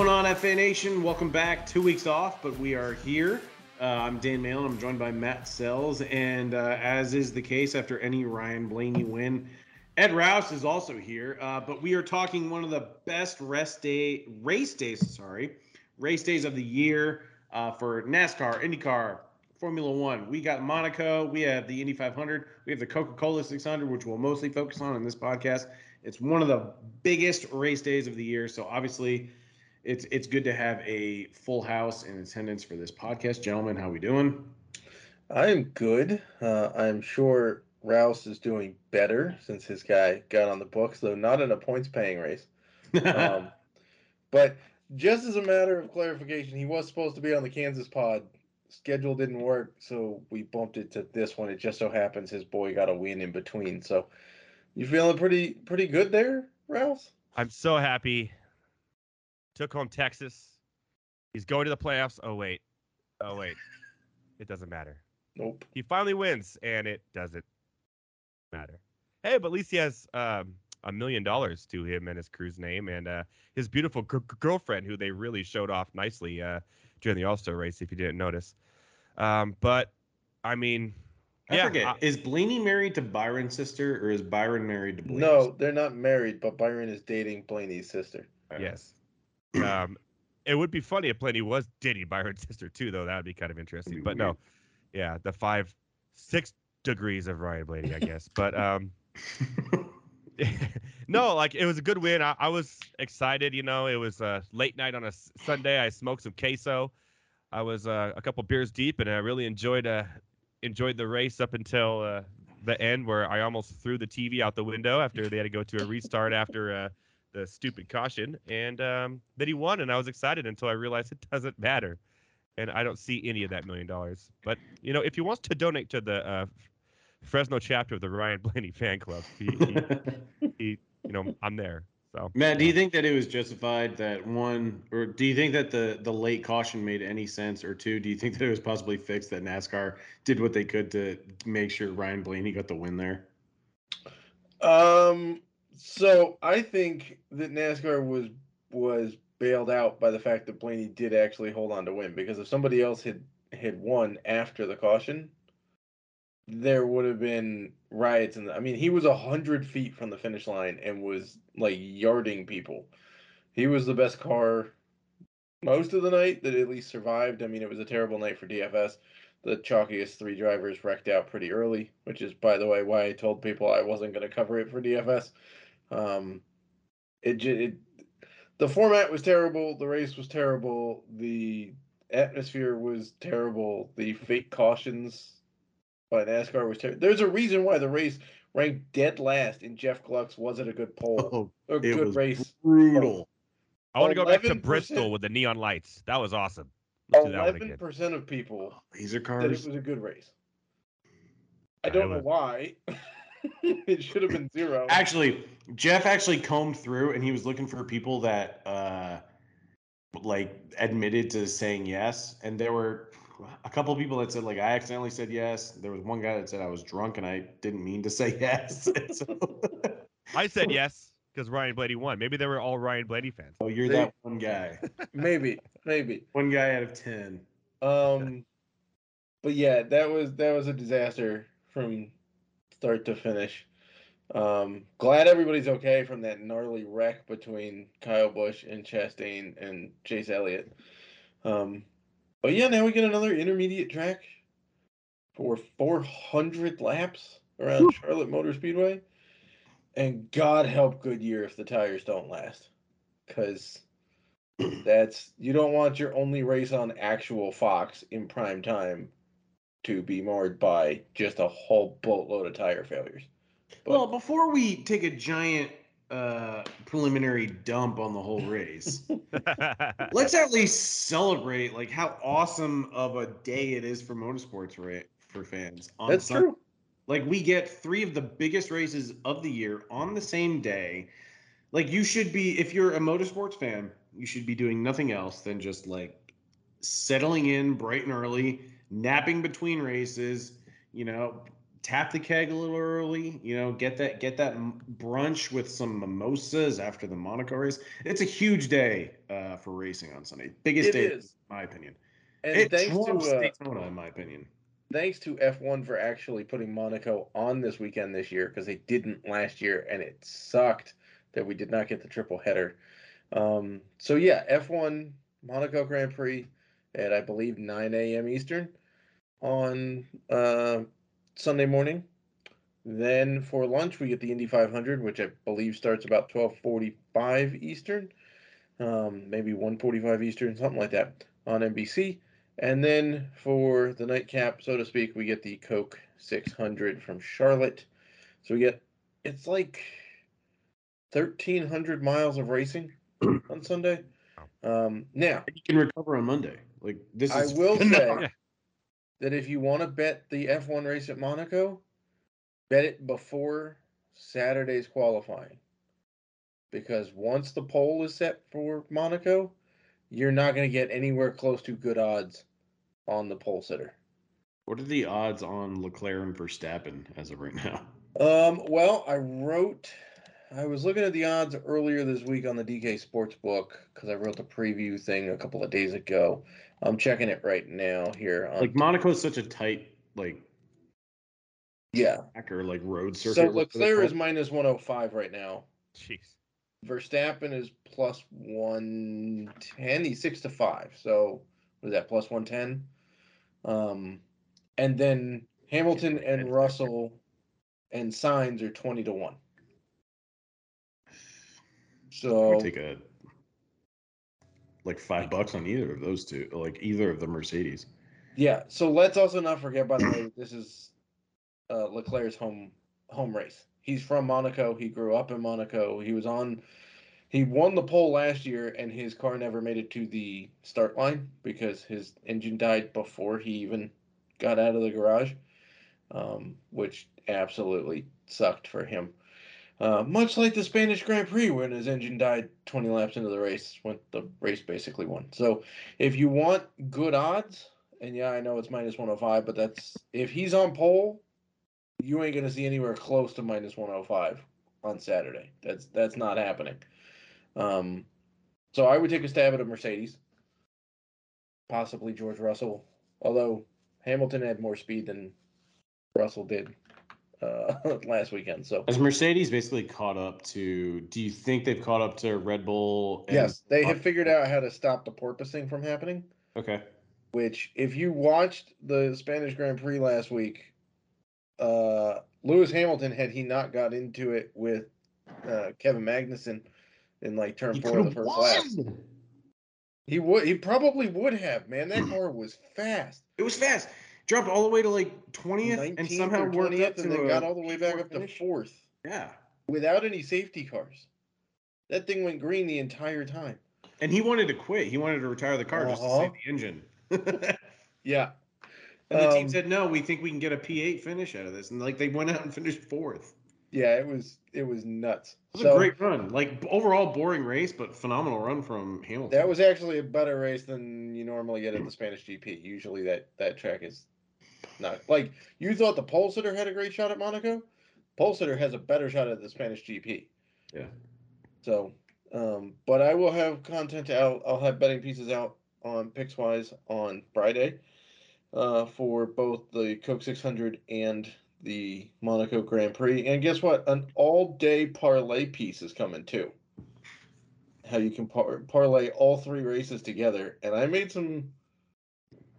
Going on, FA Nation? Welcome back. Two weeks off, but we are here. Uh, I'm Dan Malin. I'm joined by Matt Sells, and uh, as is the case after any Ryan Blaney win, Ed Rouse is also here. Uh, but we are talking one of the best rest day race days. Sorry, race days of the year uh, for NASCAR, IndyCar, Formula One. We got Monaco. We have the Indy 500. We have the Coca Cola 600, which we'll mostly focus on in this podcast. It's one of the biggest race days of the year. So obviously, it's it's good to have a full house in attendance for this podcast, gentlemen. How we doing? I'm good. Uh, I'm sure Rouse is doing better since his guy got on the books, though not in a points paying race. Um, but just as a matter of clarification, he was supposed to be on the Kansas pod. Schedule didn't work, so we bumped it to this one. It just so happens his boy got a win in between. So you feeling pretty pretty good there, Rouse? I'm so happy. Took home Texas. He's going to the playoffs. Oh wait. Oh wait. It doesn't matter. Nope. He finally wins, and it doesn't matter. Hey, but at least he has um, a million dollars to him and his crew's name, and uh, his beautiful g- girlfriend, who they really showed off nicely uh, during the All Star race, if you didn't notice. Um, but I mean, I yeah, forget. I- is Blaney married to Byron's sister, or is Byron married to Blaney's? No, they're not married, but Byron is dating Blaney's sister. yes. Um, it would be funny if Blaney was diddy by her sister too, though. That would be kind of interesting. But no, yeah, the five, six degrees of Ryan Blaney, I guess. But um, no, like it was a good win. I, I was excited. You know, it was a late night on a s- Sunday. I smoked some queso. I was uh, a couple beers deep, and I really enjoyed uh, enjoyed the race up until uh, the end, where I almost threw the TV out the window after they had to go to a restart after uh, the stupid caution. And um, then he won, and I was excited until I realized it doesn't matter, and I don't see any of that million dollars. But you know, if he wants to donate to the uh, Fresno chapter of the Ryan Blaney fan club, he, he, he you know, I'm there. So Matt, do you think that it was justified that one, or do you think that the the late caution made any sense, or two, do you think that it was possibly fixed that NASCAR did what they could to make sure Ryan Blaney got the win there? Um, so I think that NASCAR was was bailed out by the fact that Blaney did actually hold on to win because if somebody else had had won after the caution, there would have been riots and I mean he was a hundred feet from the finish line and was like yarding people. He was the best car most of the night that at least survived. I mean it was a terrible night for DFS. The chalkiest three drivers wrecked out pretty early, which is by the way why I told people I wasn't going to cover it for DFS. Um, it, j- it the format was terrible. The race was terrible. The atmosphere was terrible. The fake cautions by NASCAR was terrible. There's a reason why the race ranked dead last in Jeff Gluck's was it a good poll Oh, or it good was race? brutal. I want to go back to Bristol with the neon lights. That was awesome. Let's do that one Eleven again. percent of people Laser said it cars. was a good race. I I don't know why. it should have been zero. Actually, Jeff actually combed through and he was looking for people that uh like admitted to saying yes. And there were a couple people that said like I accidentally said yes. There was one guy that said I was drunk and I didn't mean to say yes. so, I said yes because Ryan Blaney won. Maybe they were all Ryan Blaney fans. oh, you're They- that one guy. maybe, maybe. One guy out of ten. Um, but yeah, that was that was a disaster from start to finish. Um, glad everybody's okay from that gnarly wreck between Kyle Busch and Chastain and Chase Elliott. Um, but yeah, now we get another intermediate track for 400 laps around Charlotte Motor Speedway. And God help Goodyear if the tires don't last, because that's you don't want your only race on actual Fox in prime time to be marred by just a whole boatload of tire failures. But Well, before we take a giant uh preliminary dump on the whole race, let's at least celebrate like how awesome of a day it is for motorsports right for fans. on that's Sunday. true. Like we get three of the biggest races of the year on the same day. Like you should be if you're a motorsports fan, you should be doing nothing else than just like settling in bright and early, napping between races, you know, tap the keg a little early. You know, get that get that brunch with some mimosas after the Monaco race. It's a huge day uh, for racing on Sunday. Biggest It day, is. in my opinion. And it thanks trumps to uh, Daytona, in my opinion. thanks to F1 for actually putting Monaco on this weekend this year because they didn't last year and it sucked that we did not get the triple header. Um, so yeah, F1 Monaco Grand Prix at I believe 9 a.m. Eastern on uh, Sunday morning. Then for lunch we get the Indy 500, which I believe starts about 12:45 Eastern, um, maybe 1:45 Eastern, something like that on NBC. And then for the nightcap, so to speak, we get the Coke 600 from Charlotte. So we get it's like 1,300 miles of racing on Sunday. Um, now, You can recover on Monday. Like this is I will say. That if you want to bet the F1 race at Monaco, bet it before Saturday's qualifying. Because once the pole is set for Monaco, you're not going to get anywhere close to good odds on the pole sitter. What are the odds on Leclerc and Verstappen as of right now? Um, well, I wrote, I was looking at the odds earlier this week on the DK Sportsbook because I wrote the preview thing a couple of days ago. I'm checking it right now here. On, Like Monaco is such a tight like yeah. or like road circuit. So whatever they Leclerc call is it. minus 105 right now. Jeez. Verstappen is plus 110. He's six to five. So what is that? Plus 110. Um, and then Hamilton and Russell and Sainz are 20 to one. I So would take a like five bucks on either of those two, like either of the Mercedes. yeah. So let's also not forget, by the way, this is uh, Leclerc's home home race. He's from Monaco. He grew up in Monaco. He was on. He won the pole last year, and his car never made it to the start line because his engine died before he even got out of the garage, um, which absolutely sucked for him. Uh, much like the Spanish Grand Prix, when his engine died 20 laps into the race, when the race basically won. So, if you want good odds, and yeah, I know it's minus 105, but that's if he's on pole, you ain't gonna see anywhere close to minus 105 on Saturday. That's that's not happening. Um, so I would take a stab at a Mercedes, possibly George Russell. Although Hamilton had more speed than Russell did uh, last weekend. So Has Mercedes basically caught up to? Do you think they've caught up to Red Bull? and- yes, they have figured out how to stop the porpoising from happening. Okay. Which, if you watched the Spanish Grand Prix last week, uh, Lewis Hamilton had he not got into it with uh, Kevin Magnussen in like turn He four of the first lap, he would he probably would have. Man, that car was fast. It was fast. Dropped all the way to like twentieth, and somehow or worked up and then got all the way back P4 up to finish. fourth Yeah, without any safety cars. That thing went green the entire time. and he wanted to quit. He wanted to retire the car just to save Uh-huh. the engine. Yeah. And the team Um, said, "No, we think we can get a P eight finish out of this." And like they went out and finished fourth. yeah, it was it was nuts. It was So- a great run. Like overall boring race, but phenomenal run from Hamilton. That was actually a better race than you normally get at the Spanish GP. Usually that that track is not like you thought the pole sitter had a great shot at Monaco. Pole sitter has a better shot at the Spanish GP. yeah. So, um, but I will have content out. I'll have betting pieces out on Pickswise on Friday uh, for both the Coke 600 and the Monaco Grand Prix. And guess what? An all-day parlay piece is coming too. How you can par- parlay all three races together, and I made some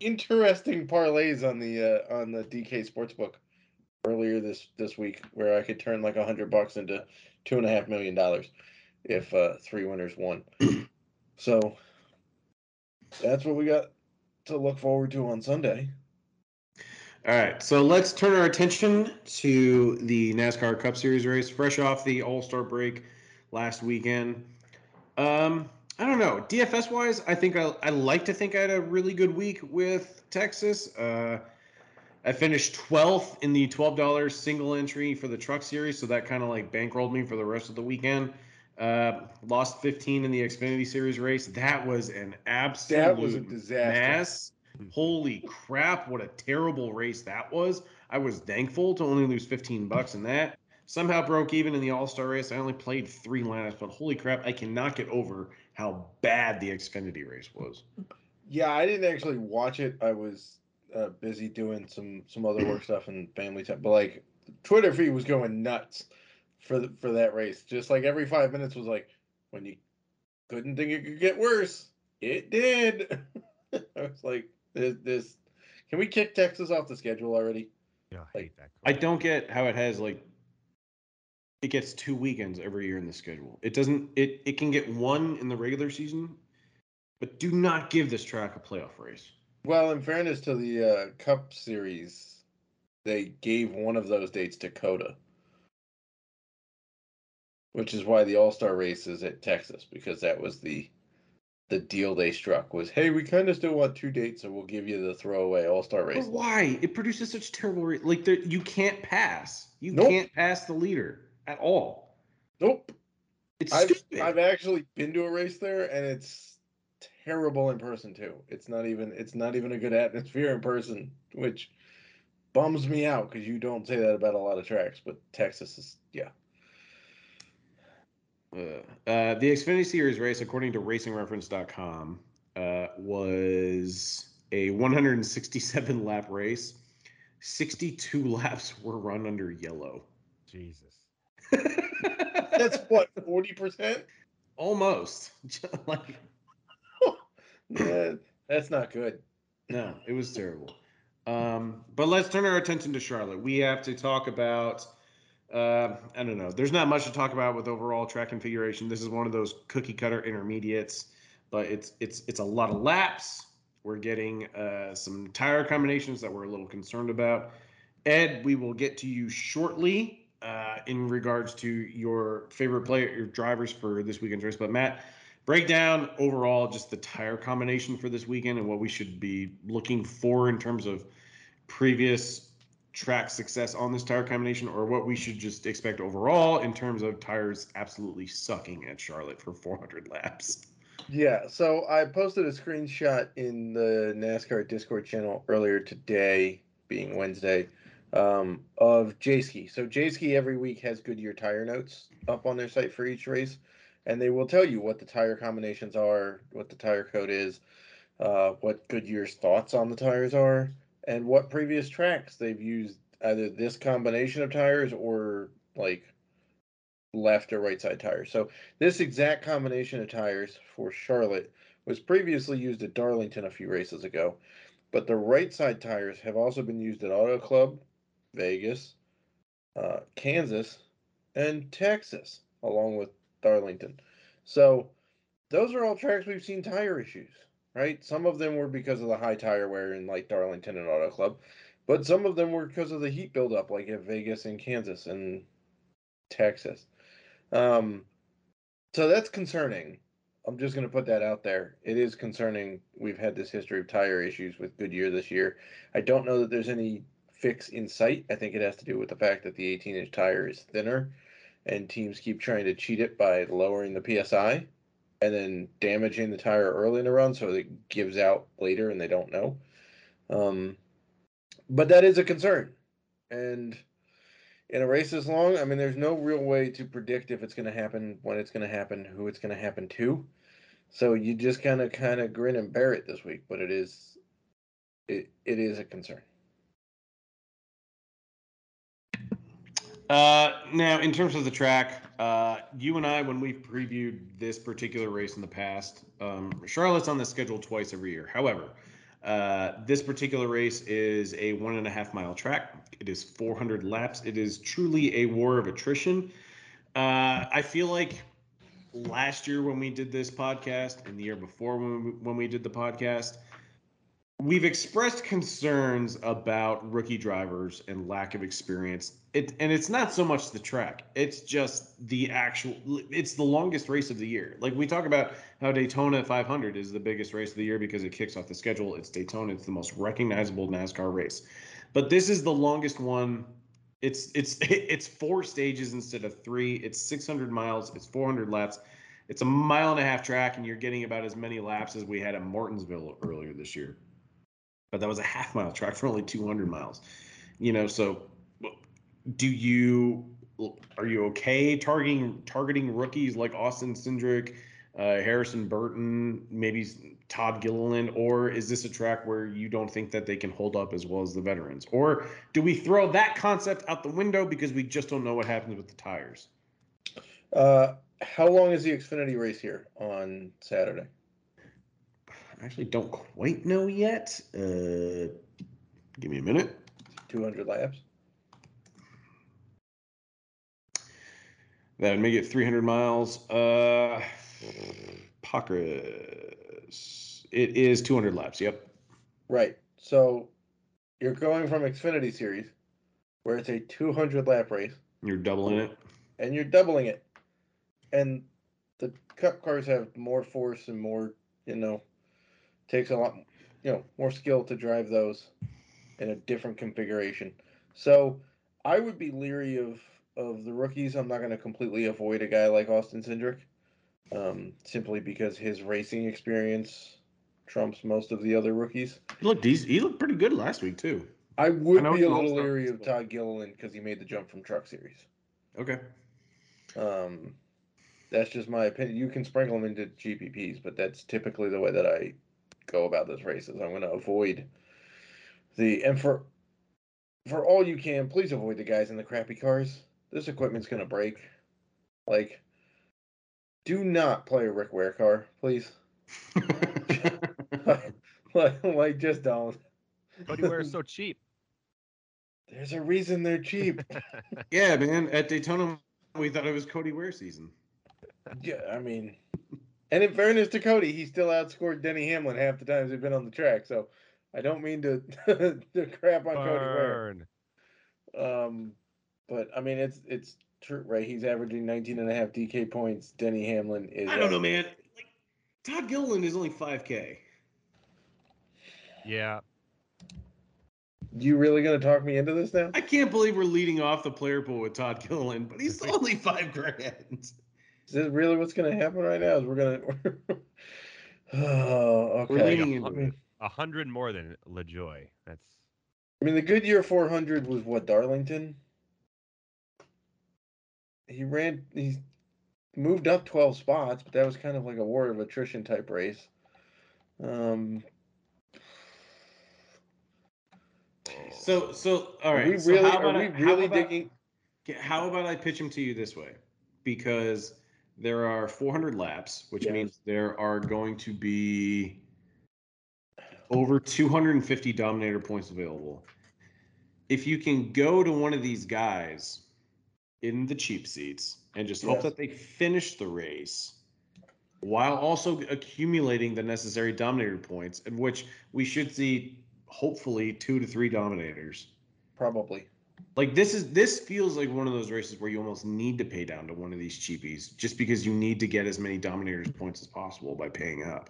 interesting parlays on the uh, on the DK Sportsbook earlier this this week, where I could turn like a hundred bucks into two and a half million dollars if uh, three winners won. so that's what we got to look forward to on Sunday. All right, so let's turn our attention to the NASCAR Cup Series race, fresh off the All Star break last weekend. Um, I don't know. DFS wise, I think I, I like to think I had a really good week with Texas. Uh, I finished 12th in the $12 single entry for the Truck Series, so that kind of like bankrolled me for the rest of the weekend. Uh, lost 15 in the Xfinity Series race. That was an absolute That was a disaster. mess. Holy crap, what a terrible race that was. I was thankful to only lose 15 bucks in that. Somehow broke even in the All Star race. I only played three lineups, but holy crap, I cannot get over how bad the Xfinity race was. Yeah, I didn't actually watch it. I was uh, busy doing some some other work stuff and family time. But like, Twitter feed was going nuts for the, for that race. Just like every five minutes was like, when you couldn't think it could get worse, it did. I was like, this, this, can we kick Texas off the schedule already? Yeah, I hate that. I don't get how it has like it gets two weekends every year in the schedule. It doesn't it it can get one in the regular season, but do not give this track a playoff race. Well, in fairness to the uh, Cup Series, they gave one of those dates to COTA, which is why the All Star race is at Texas because that was the the deal they struck was, hey, we kind of still want two dates, so we'll give you the throwaway All Star race. But why? It produces such terrible ra- like there, you can't pass. You Nope. can't pass the leader at all. Nope. It's I've stupid. I've actually been to a race there, and it's terrible in person too. It's not even it's not even a good atmosphere in person, which bums me out because you don't say that about a lot of tracks. But Texas is yeah. Uh, uh, the Xfinity Series race, according to RacingReference.com, uh, was a 167 lap race. 62 laps were run under yellow. Jesus. That's what forty percent. almost like Yeah, that's not good. no, it was terrible. Um, but let's turn our attention to Charlotte. We have to talk about. Uh, I don't know. There's not much to talk about with overall track configuration. This is one of those cookie cutter intermediates, but it's it's it's a lot of laps. We're getting uh, some tire combinations that we're a little concerned about. Ed, we will get to you shortly uh, in regards to your favorite player, your drivers for this weekend's race. But Matt, break down overall just the tire combination for this weekend and what we should be looking for in terms of previous track success on this tire combination or what we should just expect overall in terms of tires absolutely sucking at Charlotte for 400 laps. Yeah, so I posted a screenshot in the NASCAR Discord channel earlier today, being Wednesday, um, of Jayski. So Jayski every week has Goodyear tire notes up on their site for each race, and they will tell you what the tire combinations are, what the tire code is, uh, what Goodyear's thoughts on the tires are, and what previous tracks they've used either this combination of tires or like left or right side tires. So this exact combination of tires for Charlotte was previously used at Darlington a few races ago, but the right side tires have also been used at Auto Club, Vegas, uh, Kansas, and Texas, along with Darlington. So those are all tracks we've seen tire issues, right? Some of them were because of the high tire wear in like Darlington and Auto Club, but some of them were because of the heat buildup, like at Vegas and Kansas and Texas. Um, so that's concerning. I'm just going to put that out there. It is concerning. We've had this history of tire issues with Goodyear this year. I don't know that there's any fix in sight. I think it has to do with the fact that the 18 inch tire is thinner and teams keep trying to cheat it by lowering the PSI and then damaging the tire early in the run so it gives out later and they don't know. Um, but that is a concern. And in a race this long, I mean, there's no real way to predict if it's going to happen, when it's going to happen, who it's going to happen to. So you just kind of kind of grin and bear it this week, but it is it it is a concern. Uh, now, in terms of the track, uh, you and I, when we've previewed this particular race in the past, um, Charlotte's on the schedule twice every year. However, uh, this particular race is a one and a half mile track. It is 400 laps. It is truly a war of attrition. Uh, I feel like last year when we did this podcast and the year before when we, when we did the podcast, we've expressed concerns about rookie drivers and lack of experience. It and it's not so much the track; it's just the actual. It's the longest race of the year. Like we talk about how Daytona 500 is the biggest race of the year because it kicks off the schedule. It's Daytona. It's the most recognizable NASCAR race, but this is the longest one. It's it's it's four stages instead of three. It's 600 miles. It's 400 laps. It's a mile and a half track, and you're getting about as many laps as we had at Martinsville earlier this year but that was a half mile track for only 200 miles. you know, so do you are you okay targeting targeting rookies like Austin Cindric, uh, Harrison Burton, maybe Todd Gilliland, or is this a track where you don't think that they can hold up as well as the veterans, or do we throw that concept out the window because we just don't know what happens with the tires? Uh, how long is the Xfinity race here on Saturday? I actually don't quite know yet. Uh, give me a minute. 200 laps. That would make it 300 miles. Uh, Pockrass. It is 200 laps. Yep. Right. So you're going from Xfinity Series, where it's a 200 lap race. You're doubling it. And you're doubling it. And the Cup cars have more force and more, you know, takes a lot, you know, more skill to drive those in a different configuration. So I would be leery of of the rookies. I'm not going to completely avoid a guy like Austin Cindric, um, simply because his racing experience trumps most of the other rookies. He looked he, he looked pretty good last week too. I would I be a little leery of Todd Gilliland because he made the jump from Truck Series. Okay. Um, that's just my opinion. You can sprinkle them into GPPs, but that's typically the way that I go about those races. I'm going to avoid the and for for all you can, please avoid the guys in the crappy cars. This equipment's going to break. Like, do not play a Rick Ware car, please. like, like, just don't. Cody Ware is so cheap. There's a reason they're cheap. yeah, man. At Daytona, we thought it was Cody Ware season. Yeah, I mean, and in fairness to Cody, he still outscored Denny Hamlin half the times they've been on the track. So I don't mean to to crap on Burn. Cody Ware. Um, but I mean, it's it's true, right? He's averaging 19 and a half DK points. Denny Hamlin is. I don't know, man. Like Todd Gilliland is only 5K. Yeah. You really gonna talk me into this now? I can't believe we're leading off the player pool with Todd Gilliland, but he's only five grand. Is this really what's going to happen right now? Is we're going to. oh, okay. We're leaning into it. A hundred more than LaJoie. That's. I mean, the Goodyear 400 was what Darlington. He ran. He moved up 12 spots, but that was kind of like a war of attrition type race. Um. So so all right. Are we so really are we really about, digging? How about I pitch him to you this way? Because there are 400 laps, which means there are going to be over 250 Dominator points available. If you can go to one of these guys in the cheap seats and just hope yes. that they finish the race while also accumulating the necessary Dominator points, in which we should see hopefully two to three Dominators. Probably. Like this is this feels like one of those races where you almost need to pay down to one of these cheapies just because you need to get as many dominators mm-hmm. points as possible by paying up.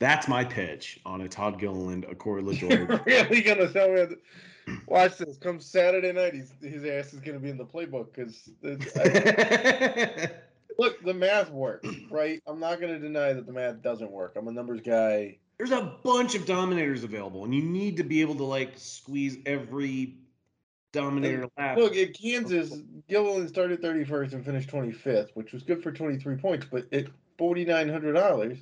That's my pitch on a Todd Gilliland, a Corey. You're really gonna tell me? Watch this. Come Saturday night, he's, his ass is gonna be in the playbook because look, the math works, right? I'm not gonna deny that the math doesn't work. I'm a numbers guy there's a bunch of dominators available, and you need to be able to like squeeze every dominator lap. Look, at Kansas, Gilliland started 31st and finished 25th, which was good for 23 points, but at $4,900,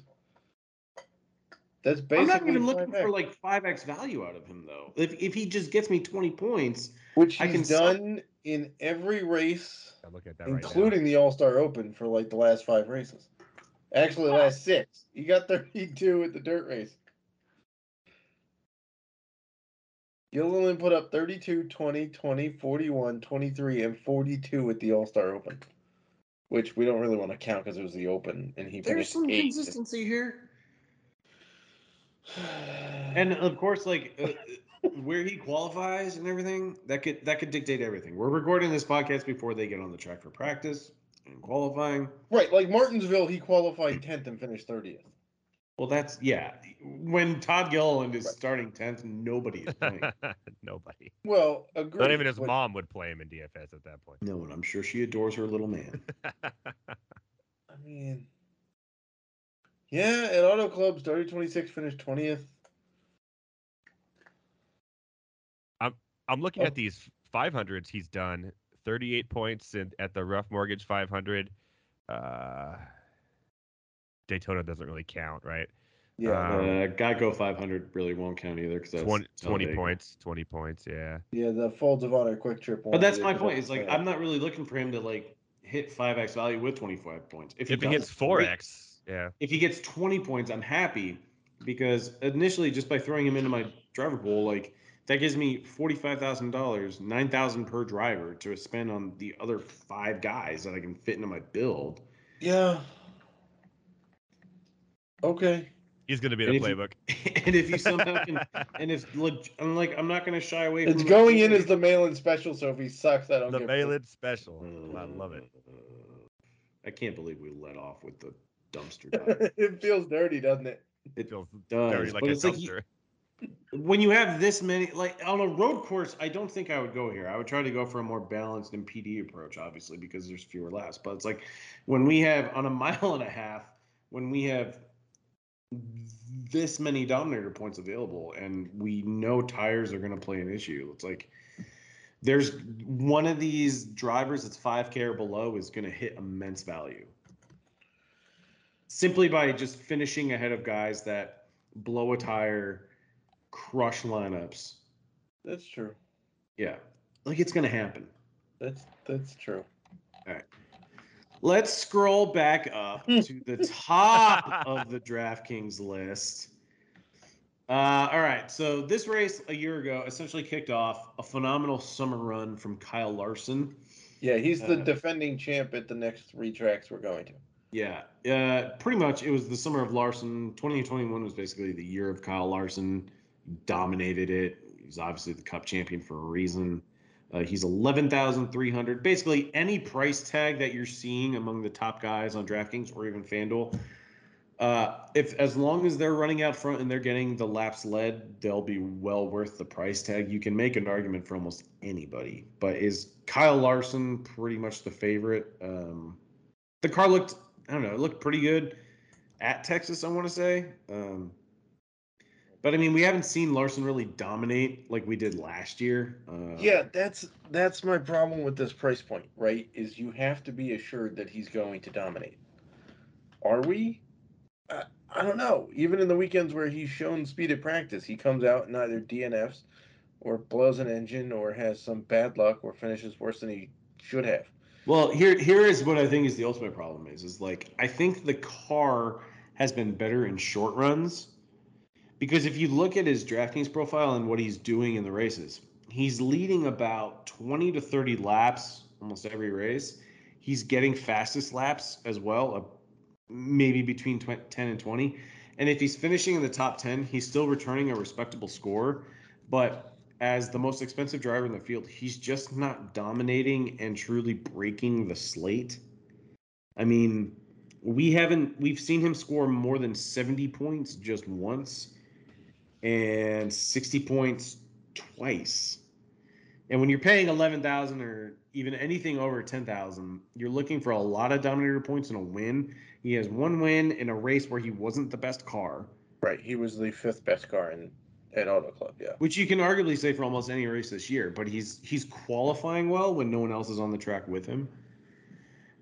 that's basically. I'm not even looking 5X. for like 5x value out of him, though. If, if he just gets me 20 points, which he's I can done in every race, look at that including right the All Star Open for like the last five races. Actually, last six. He got 32 at the dirt race. Gilliland put up 32, 20, 20, 41, 23, and 42 at the All Star Open, which we don't really want to count because it was the Open, and he There's some eighth. consistency here. and of course, like uh, where he qualifies and everything, that could that could dictate everything. We're recording this podcast before they get on the track for practice in qualifying. Right, like Martinsville, he qualified tenth and finished thirtieth. Well, that's yeah. When Todd Gilliland is right. starting tenth, nobody is playing. nobody. Well, agreed, not even his but... mom would play him in DFS at that point. No, and I'm sure she adores her little man. I mean, yeah, at Auto Club started 26, finished 20th. I'm looking Oh. at these 500s he's done. 38 points in, at the Ruoff Mortgage 500. Uh, Daytona doesn't really count, right? Yeah, Um, uh, Geico 500 really won't count either because that's 20, 20 points. 20 points. Yeah. yeah. The Folds of Honor QuikTrip. But that's my point. up Is like. I'm not really looking for him to like hit five x value with 25 points. If if he does, hits 4x, yeah. if he gets 20 points, I'm happy because initially, just by throwing him into my driver pool, like that gives me $45,000, 9,000 per driver to spend on the other five guys that I can fit into my build. Yeah. Okay. He's going to be in And the if you- playbook. and if you somehow can, and if look, I'm like, I'm not going to shy away It's from going in as the mail-in special, so if he sucks, I don't the care. mail-in special. Uh, I love it. I can't believe we let off with the dumpster dive. it feels dirty, doesn't it? It feels does, dirty like a it's like you- dumpster. When you have this many like on a road course i don't think i would go here. I would try to go for a more balanced and pd approach obviously because there's fewer laps. But it's like when we have on a mile and a half when we have this many dominator points available and we know tires are going to play an issue it's like there's one of these drivers that's 5k or below is going to hit immense value. Simply by just finishing ahead of guys that blow a tire crush lineups. That's true. Yeah, like it's gonna happen. That's that's true. All right. Let's scroll back up to the top of the DraftKings list. Uh, all right, so this race a year ago essentially kicked off a phenomenal summer run from Kyle Larson. Yeah, he's the Uh, defending champ at the next three tracks we're going to. Yeah, uh, pretty much it was the summer of Larson. 2021 was basically the year of Kyle Larson. Dominated it. He's obviously the Cup champion for a reason. Uh, he's 11,300. Basically, any price tag that you're seeing among the top guys on DraftKings or even FanDuel, uh, if as long as they're running out front and they're getting the laps led, they'll be well worth the price tag. You can make an argument for almost anybody. But is Kyle Larson pretty much the favorite? Um, the car looked, I don't know, it looked pretty good at Texas. I want to say. Um, but I mean, we haven't seen Larson really dominate like we did last year. Uh, Yeah, that's that's my problem with this price point, right? Is you have to be assured that he's going to dominate. Are we? I, I don't know. Even in the weekends where he's shown speed at practice, he comes out and either DNFs or blows an engine or has some bad luck or finishes worse than he should have. Well, here here is what I think is the ultimate problem is is like I think the car has been better in short runs because if you look at his DraftKings profile and what he's doing in the races, he's leading about 20 to 30 laps almost every race. He's getting fastest laps as well, maybe between 20, 10 and 20. And if he's finishing in the top 10, he's still returning a respectable score, but as the most expensive driver in the field, he's just not dominating and truly breaking the slate. I mean, we haven't we've seen him score more than 70 points just once and 60 points twice. And when you're paying 11,000 or even anything over 10,000, you're looking for a lot of dominator points and a win. He has one win in a race where he wasn't the best car. Right. He was the fifth best car in at Auto Club. Yeah. which you can arguably say for almost any race this year. But he's he's qualifying well when no one else is on the track with him,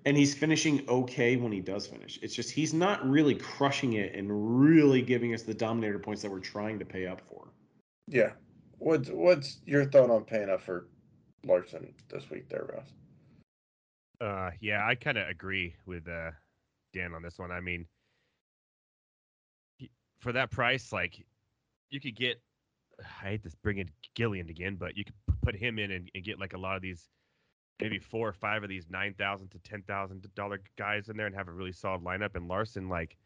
and he's finishing okay when he does finish. It's just he's not really crushing it and really giving us the dominator points that we're trying to pay up for. Yeah. What's what's your thought on paying up for Larson this week, there, Ross? Uh, yeah, I kind of agree with uh, Dan on this one. I mean, for that price, like you could get. I hate to bring in Gillian again, but you could put him in and, and get like a lot of these, maybe four or five of these nine thousand to ten thousand dollar guys in there and have a really solid lineup. And Larson, like,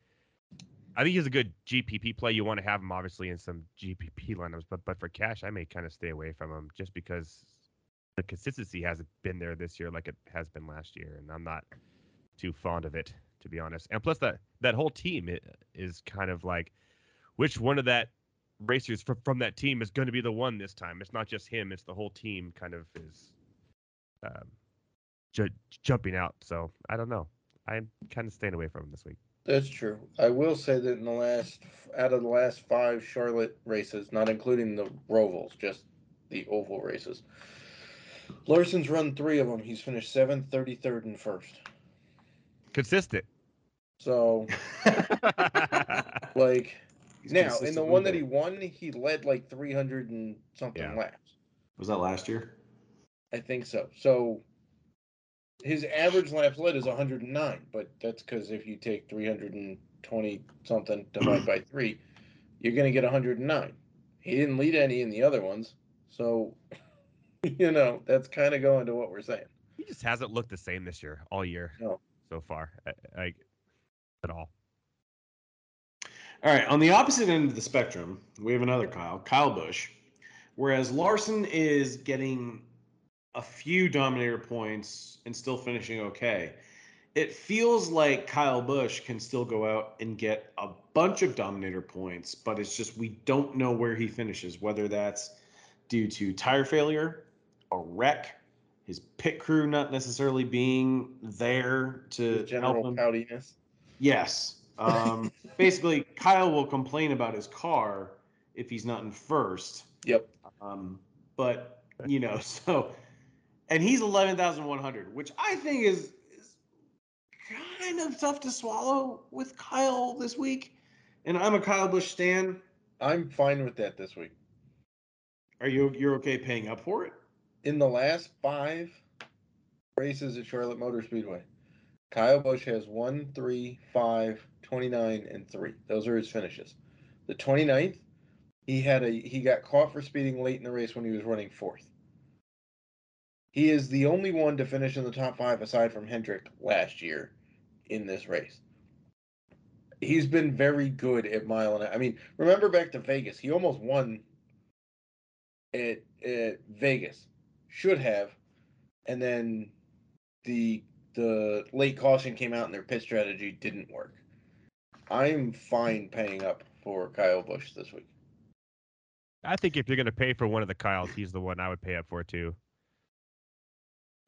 I think he's a good GPP play. You want to have him obviously in some GPP lineups, but but for cash, I may kind of stay away from him just because the consistency hasn't been there this year like it has been last year, and I'm not too fond of it to be honest. And plus that that whole team is kind of like which one of that racers from from that team is going to be the one this time. It's not just him; it's the whole team. Kind of is um, ju- jumping out. So I don't know. I'm kind of staying away from him this week. That's true. I will say that in the last, out of the last five Charlotte races, not including the Rovals, just the oval races. Larson's run three of them. He's finished seventh, 33rd, and first. Consistent. So, like, He's now in the one that he won, he led like 300 and something Yeah. laps. was that last year. I think so. So, his average laps led is 109, but that's because if you take 320 something divided by three, you're going to get 109. He didn't lead any in the other ones. So, you know, that's kind of going to what we're saying. he just hasn't looked the same this year, all year No. so far, like at all. All right, on the opposite end of the spectrum, we have another Kyle, Kyle Busch. Whereas Larson is getting a few dominator points and still finishing okay. It feels like Kyle Busch can still go out and get a bunch of dominator points, but it's just we don't know where he finishes, whether that's due to tire failure, a wreck, his pit crew not necessarily being there to help general him. poutiness. Yes. Um, basically, Kyle will complain about his car if he's not in first. Yep. Um, but you know, so and he's eleven thousand one hundred, which I think is, is kind of tough to swallow with Kyle this week. And I'm a Kyle Busch stan. I'm fine with that this week. Are you you're okay paying up for it? In the last five races at Charlotte Motor Speedway, Kyle Busch has 1, 3, 5, 29, and 3. Those are his finishes. The 29th, he had a he got caught for speeding late in the race when he was running fourth. He is the only one to finish in the top five aside from Hendrick last year in this race. He's been very good at mile and I mean, remember back to Vegas, he almost won at, at Vegas. Should have. And then the the late caution came out and their pit strategy didn't work. I'm fine paying up for Kyle Busch this week. I think if you're gonna pay for one of the Kyles, he's the one I would pay up for too.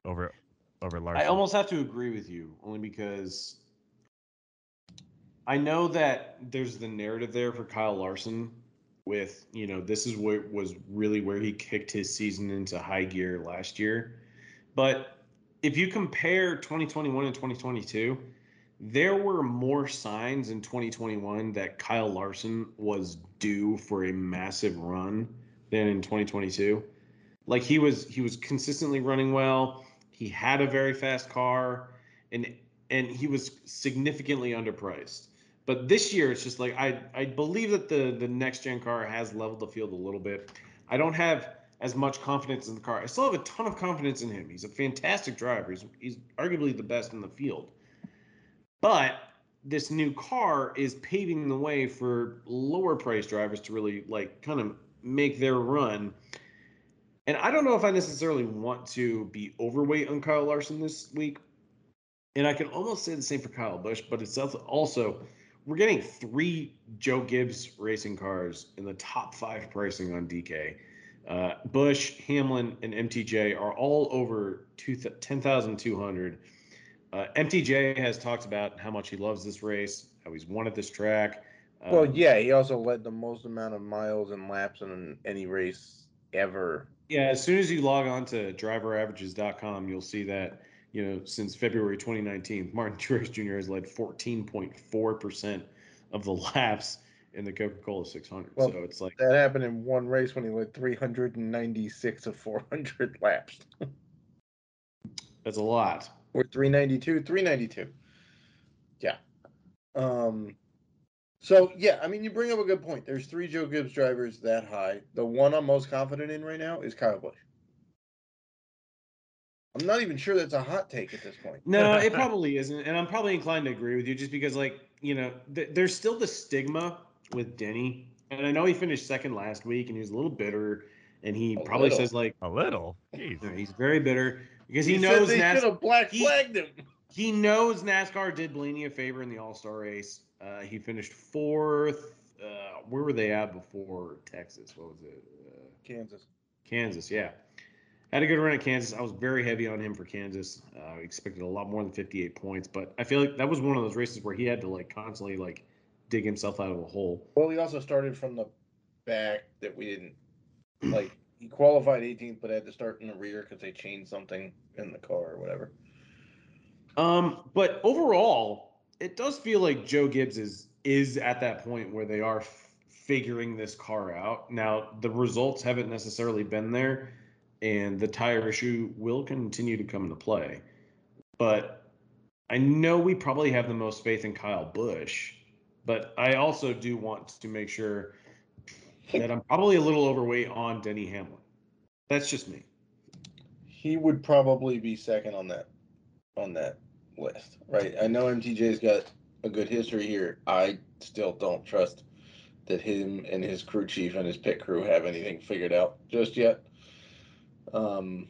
Over, over Larson. I almost have to agree with you, only because I know that there's the narrative there for Kyle Larson with, you know, this is what was really where he kicked his season into high gear last year. But if you compare 2021 and 2022, there were more signs in 2021 that Kyle Larson was due for a massive run than in 2022. Like he was he was consistently running well. He had a very fast car and and he was significantly underpriced. But this year it's just like I I believe that the the next gen car has leveled the field a little bit. I don't have as much confidence in the car. I still have a ton of confidence in him. He's a fantastic driver. He's he's arguably the best in the field. But this new car is paving the way for lower price drivers to really like kind of make their run. And I don't know if I necessarily want to be overweight on Kyle Larson this week. And I can almost say the same for Kyle Busch, but it's also we're getting three Joe Gibbs racing cars in the top five pricing on DK. Uh, Busch, Hamlin, and MTJ are all over two 10,200. Uh, MTJ has talked about how much he loves this race, how he's won at this track. Well, Um, yeah, he also led the most amount of miles and laps in any race ever. Yeah, as soon as you log on to driveraverages.com, you'll see that, you know, since February 2019, Martin Truex Jr. has led 14.4% of the laps in the Coca-Cola 600. Well, so it's like, That happened in one race when he led 396 of 400 laps. that's a lot. Or 392, 392. Yeah. Um. So yeah, I mean, you bring up a good point. There's three Joe Gibbs drivers that high. The one I'm most confident in right now is Kyle Busch. I'm not even sure that's a hot take at this point. No, it probably isn't. And I'm probably inclined to agree with you just because, like, you know, th- there's still the stigma with Denny. And I know he finished second last week and he was a little bitter. And he A probably little. says, like, a little. Jeez. he's very bitter because he, said knows they NASCAR. should have black he- flagged him. He knows NASCAR did Blaney a favor in the All Star race. Uh, he finished fourth. Uh, where were they at before Texas? What was it? Uh, Kansas. Kansas, yeah. Had a good run at Kansas. I was very heavy on him for Kansas. Uh, expected a lot more than 58 points, but I feel like that was one of those races where he had to like constantly like dig himself out of a hole. Well, he also started from the back that we didn't like. he qualified 18th, but had to start in the rear because they changed something in the car or whatever. Um, but overall, it does feel like Joe Gibbs is is at that point where they are f- figuring this car out. Now, the results haven't necessarily been there, and the tire issue will continue to come into play. But I know we probably have the most faith in Kyle Busch, but I also do want to make sure that I'm probably a little overweight on Denny Hamlin. That's just me. He would probably be second on that on that list, right? I know MTJ's got a good history here. I still don't trust that him and his crew chief and his pit crew have anything figured out just yet. Um,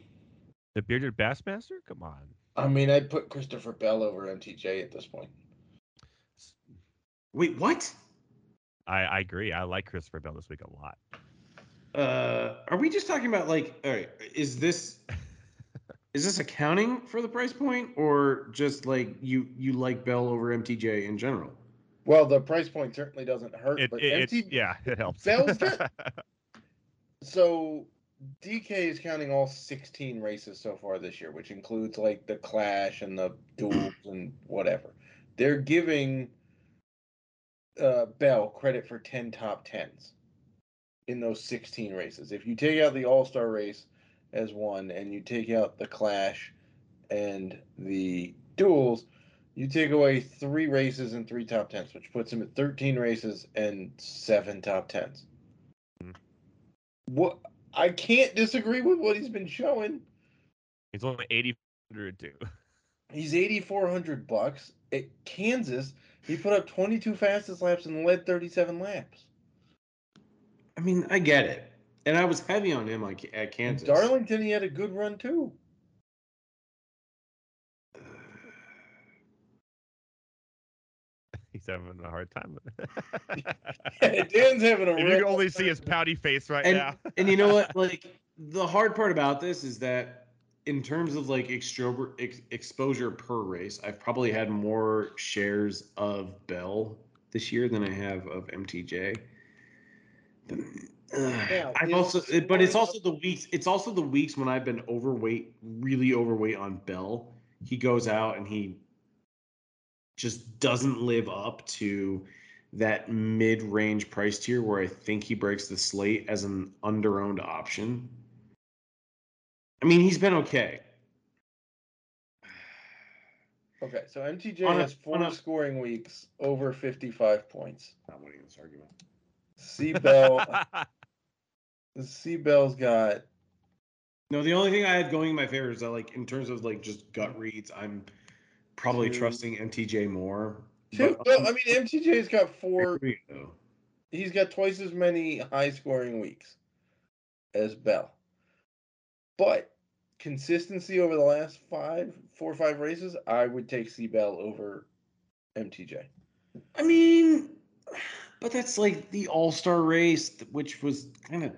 The bearded bassmaster? Come on. I mean, I'd put Christopher Bell over MTJ at this point. Wait, what? I, I agree. I like Christopher Bell this week a lot. Uh, are we just talking about like, all right, is this is this accounting for the price point, or just like you you like Bell over MTJ in general? Well, the price point certainly doesn't hurt, It, but it, MT it's- yeah, it helps. Bell's got- so DK is counting all 16 races so far this year, which includes like the clash and the duels and whatever. They're giving uh, Bell credit for 10 top 10s in those 16 races. If you take out the All Star race as one and you take out the clash and the duels, you take away three races and three top 10s, which puts him at 13 races and seven top 10s. Mhm. What I can't disagree with what he's been showing. He's only 8,400 too. He's 8400 bucks at Kansas. He put up 22 fastest laps and led 37 laps. I mean, I get it, and I was heavy on him like at Kansas. Darlington, he had a good run too. He's having a hard time with it. Dan's having a if you can only see his pouty face right and now. and you know what? Like the hard part about this is that in terms of like extro- ex- exposure per race, I've probably had more shares of Bell this year than I have of MTJ. But, Yeah, I've is also, but it's also the weeks. It's also the weeks when I've been overweight, really overweight on Bell. He goes out and he just doesn't live up to that mid-range price tier where I think he breaks the slate as an under-owned option. I mean, he's been okay. Okay, so MTJ On a- has four on a- scoring weeks over 55 points. Not winning this argument. C Bell, C Bell's got No, the only thing I had going in my favor is that, like, in terms of like just gut reads, I'm probably Two. trusting MTJ more. two. but- Well, um, I mean, MTJ's got four. He's got twice as many high scoring weeks as Bell. But consistency over the last five, four or five races, I would take C Bell over MTJ. I mean, but that's like the All Star race, which was kind of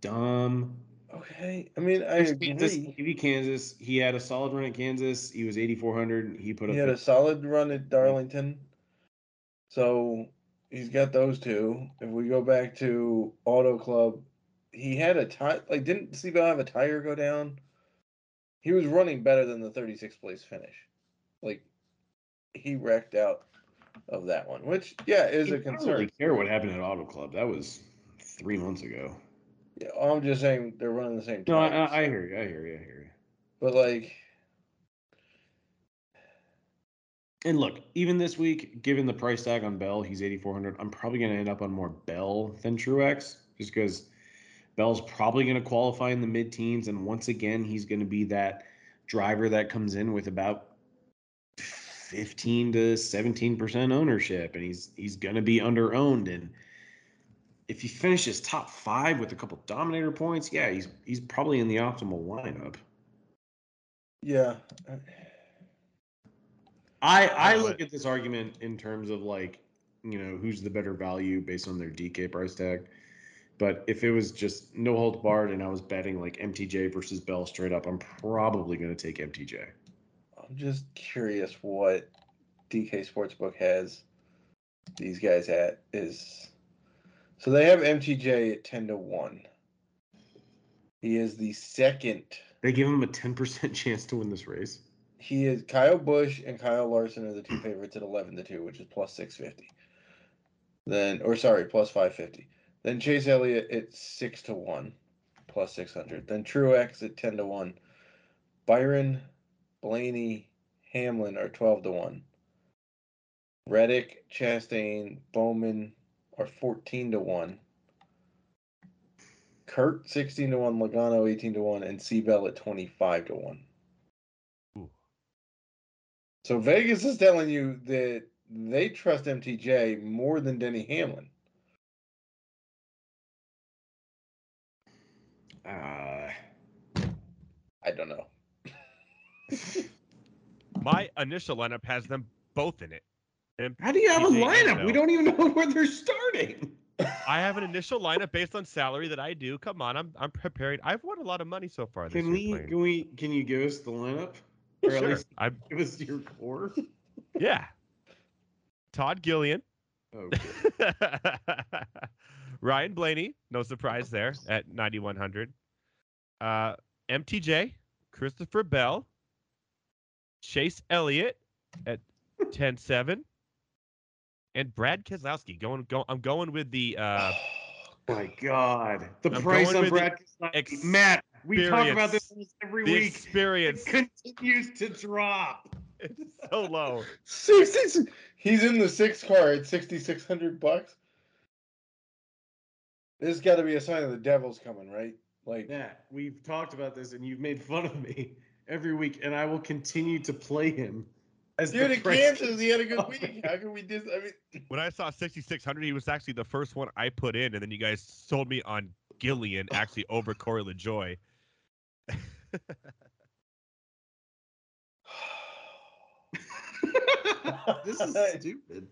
dumb. Okay, I mean, I this agree. TV Kansas, he had a solid run at Kansas. He was 8,400. He put up. He had a solid run at Darlington. So he's got those two. If we go back to Auto Club, he had a tie. Like, didn't C Bell have a tire go down? He was running better than the 36th place finish. Like, he wrecked out of that one, which, yeah, is a concern. I don't really care what happened at Auto Club. That was three months ago. Yeah, I'm just saying they're running the same No, I. I, I hear you. I hear you. I hear you. But, like, And look, even this week, given the price tag on Bell, he's 8,400. I'm probably going to end up on more Bell than Truex just because Bell's probably going to qualify in the mid teens. And once again, he's going to be that driver that comes in with about 15 to 17% ownership. And he's, he's going to be under owned. And if he finishes top five with a couple dominator points, yeah, he's, he's probably in the optimal lineup. yeah. I I uh, look at this argument in terms of like, you know, who's the better value based on their DK price tag. But if it was just no holds barred and I was betting like MTJ versus Bell straight up, I'm probably going to take MTJ. I'm just curious what DK Sportsbook has these guys at is so they have MTJ at ten to one. He is the second. They give him a 10% chance to win this race. He is Kyle Busch and Kyle Larson are the two favorites at eleven to two, which is plus six fifty. Then, or sorry, plus five fifty. Then Chase Elliott at six to one, plus six hundred. Then Truex at ten to one. Byron, Blaney, Hamlin are twelve to one. Reddick, Chastain, Bowman are fourteen to one. Kurt sixteen to one, Logano eighteen to one, and C Bell at twenty five to one. Ooh. So Vegas is telling you that they trust MTJ more than Denny Hamlin. Uh, I don't know. My initial lineup has them both in it. And how do you have a lineup? We don't even know where they're starting. I have an initial lineup based on salary that I do. Come on, I'm I'm preparing. I've won a lot of money so far Can we? playing. Can we? Can you give us the lineup? Or at Sure. least I give us your core. yeah. Todd Gillian, Okay. Ryan Blaney, no surprise there at 9100. Uh, MTJ, Christopher Bell, Chase Elliott at 107, and Brad Keselowski. Going, go, I'm going with the uh, My God, the I'm price going on with the Brad Keselowski. Matt, we talk about this almost every the week. experience. It continues to drop. It's so low. 60, he's in the six car at 6600 bucks. This has got to be a sign of the devil's coming, right? Like, Matt, we've talked about this, and you've made fun of me every week, and I will continue to play him. As dude, the in Kansas, he had a good week. How can we just? I mean, When I saw 6600, he was actually the first one I put in, and then you guys sold me on Gillian actually over Corey LaJoie. this is stupid.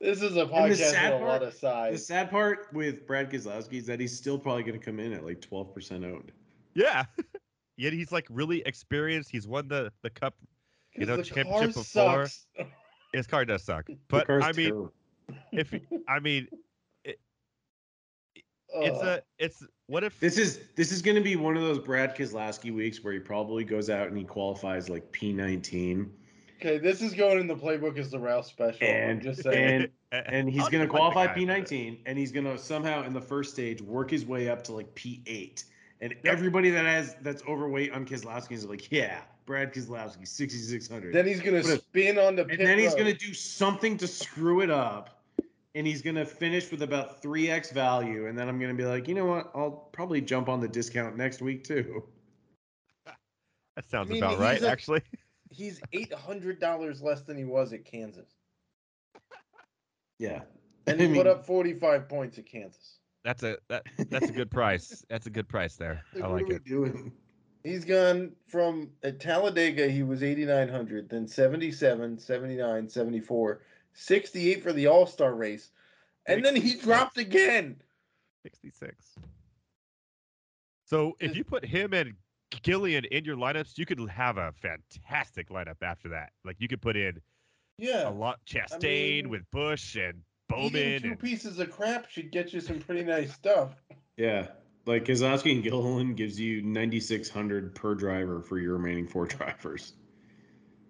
this is a podcast with a lot part- of The sad part with Brad Keselowski is that he's still probably going to come in at like 12% owned. Yeah. Yet he's like really experienced. He's won the the cup. You know, the championship car before. sucks. His car does suck, The but car's I mean, terrible. if I mean, it's a it's what if This is this is going to be one of those Brad Keselowski weeks where he probably goes out and he qualifies like P19, okay. This is going in the playbook as the Rouse special. I'm And- just saying. and and he's going to just like the qualify guy for it. P19, and he's going to somehow in the first stage work his way up to like P8. And everybody that has that's overweight on Keselowski is like, yeah, Brad Keselowski, 6600. then he's gonna spin on the and pit then he's going to do something to screw it up. And he's going to finish with about 3x value. And then I'm going to be like, you know what? I'll probably jump on the discount next week too. that sounds I mean, about right a- actually. He's eight hundred dollars less than he was at Kansas, Yeah. and I he put up forty-five points at Kansas. That's a that that's a good price. That's a good price there. I what like are we it. doing? He's gone from at Talladega, he was 8,900, then 77, 79, 74, 68 for the All Star race. And then he dropped again. 66. So if you put him and Gillian in your lineups, you could have a fantastic lineup after that. Like you could put in Yeah. a lot Chastain mean, with Busch and Eating Bowman. two And, pieces of crap should get you some pretty nice stuff. Yeah. Like Keselowski and Gilliland gives you 9,600 per driver for your remaining four drivers.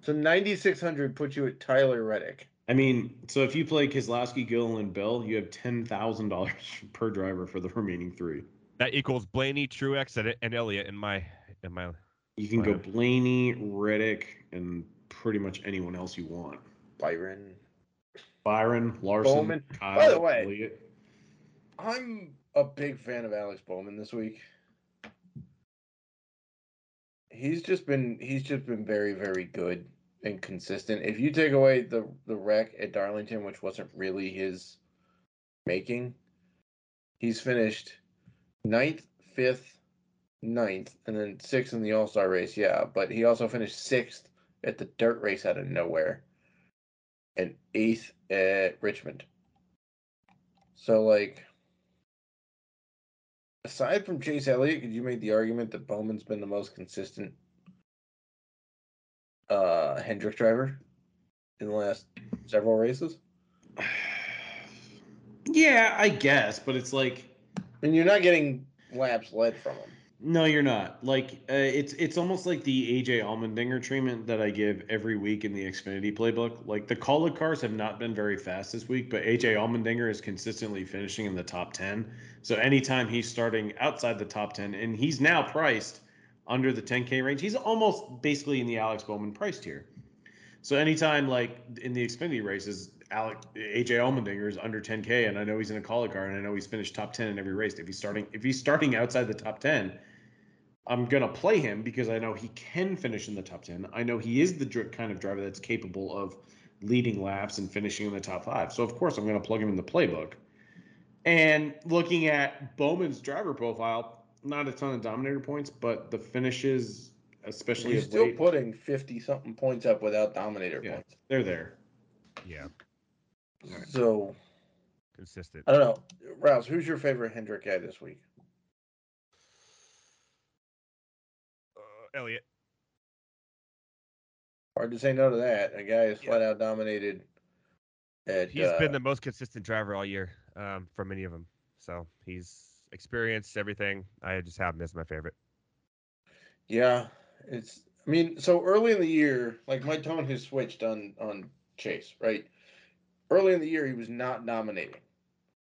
So 9,600 puts you at Tyler Reddick. I mean, so if you play Keselowski, Gilliland, Bell, you have $10,000 per driver for the remaining three. that equals Blaney, Truex, and, and Elliott in my in my. You can go Blaney, Reddick, and pretty much anyone else you want. Byron. Byron, Larson, Bowman. Kyle, By the way- Elliott. I'm a big fan of Alex Bowman this week. He's just been he's just been very very good and consistent. If you take away the the wreck at Darlington, which wasn't really his making, he's finished ninth, fifth, ninth, and then sixth in the All Star race. Yeah, but he also finished sixth at the dirt race out of nowhere, and eighth at Richmond. So like aside from Chase Elliott, could you make the argument that Bowman's been the most consistent uh Hendrick driver in the last several races? Yeah, I guess, but it's like I mean, you're not getting laps led from him. No, you're not. Like uh, it's it's almost like the AJ Allmendinger treatment that I give every week in the Xfinity playbook. Like the Kaulig cars have not been very fast this week, but AJ Allmendinger is consistently finishing in the top ten. So anytime he's starting outside the top ten, and he's now priced under the 10k range, he's almost basically in the Alex Bowman price tier. So anytime like in the Xfinity races, AJ Allmendinger is under 10k, and I know he's in a Kaulig car, and I know he's finished top 10 in every race. If he's starting if he's starting outside the top 10 I'm going to play him because I know he can finish in the top 10. I know he is the dr- kind of driver that's capable of leading laps and finishing in the top five. So, of course, I'm going to plug him in the playbook. And looking at Bowman's driver profile, not a ton of dominator points, but the finishes, especially He's of still late, putting 50 something points up without dominator Yeah. points. they're there. Yeah, Alright. So, consistent. I don't know. Rouse, who's your favorite Hendrick guy this week? Uh, Elliott. Hard to say no to that. A guy is Yeah. flat out dominated. At, He's uh, been the most consistent driver all year um, from many of them. So he's experienced everything. I just have him as my favorite. Yeah, it's. I mean, so early in the year, like my tone has switched on on Chase, right? Early in the year, he was not dominating.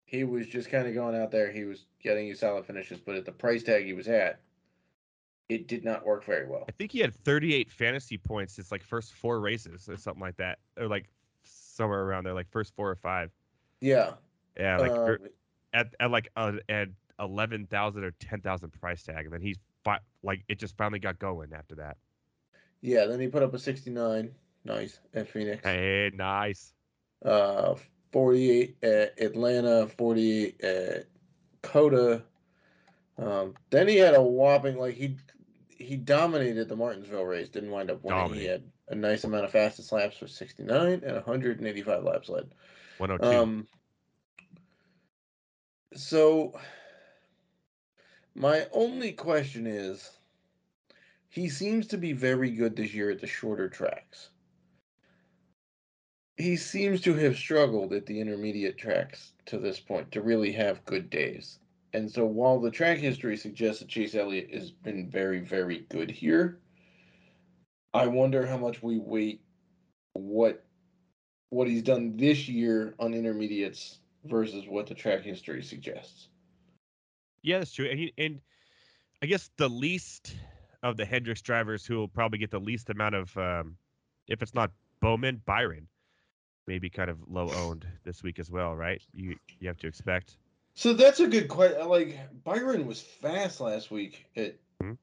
He was just kind of going out there. He was getting you solid finishes, but at the price tag he was at, it did not work very well. I think he had 38 fantasy points his like first four races or something like that, or like somewhere around there, like first four or five. Yeah, Yeah, like er- um, at, at like uh, at 11,000 or 10,000 price tag, and then he's like it just finally got going after that. yeah. Then he put up a sixty-nine, nice at Phoenix. Hey, nice. Uh, forty-eight at Atlanta, forty-eight at COTA. Um, then he had a whopping like he he dominated the Martinsville race. Didn't wind up winning. He had a nice amount of fastest laps for sixty-nine and one hundred and eighty-five laps led. 102. Um, so my only question is he seems to be very good this year at the shorter tracks. He seems to have struggled at the intermediate tracks to this point to really have good days. And so while the track history suggests that Chase Elliott has been very, very good here, I wonder how much we wait what what he's done this year on intermediates versus what the track history suggests. Yeah, that's true. And he, and I guess the least of the Hendricks drivers who will probably get the least amount of, um, if it's not Bowman, Byron, maybe kind of low owned this week as well, right? You you have to expect. So that's a good question. Like Byron was fast last week at Mhm.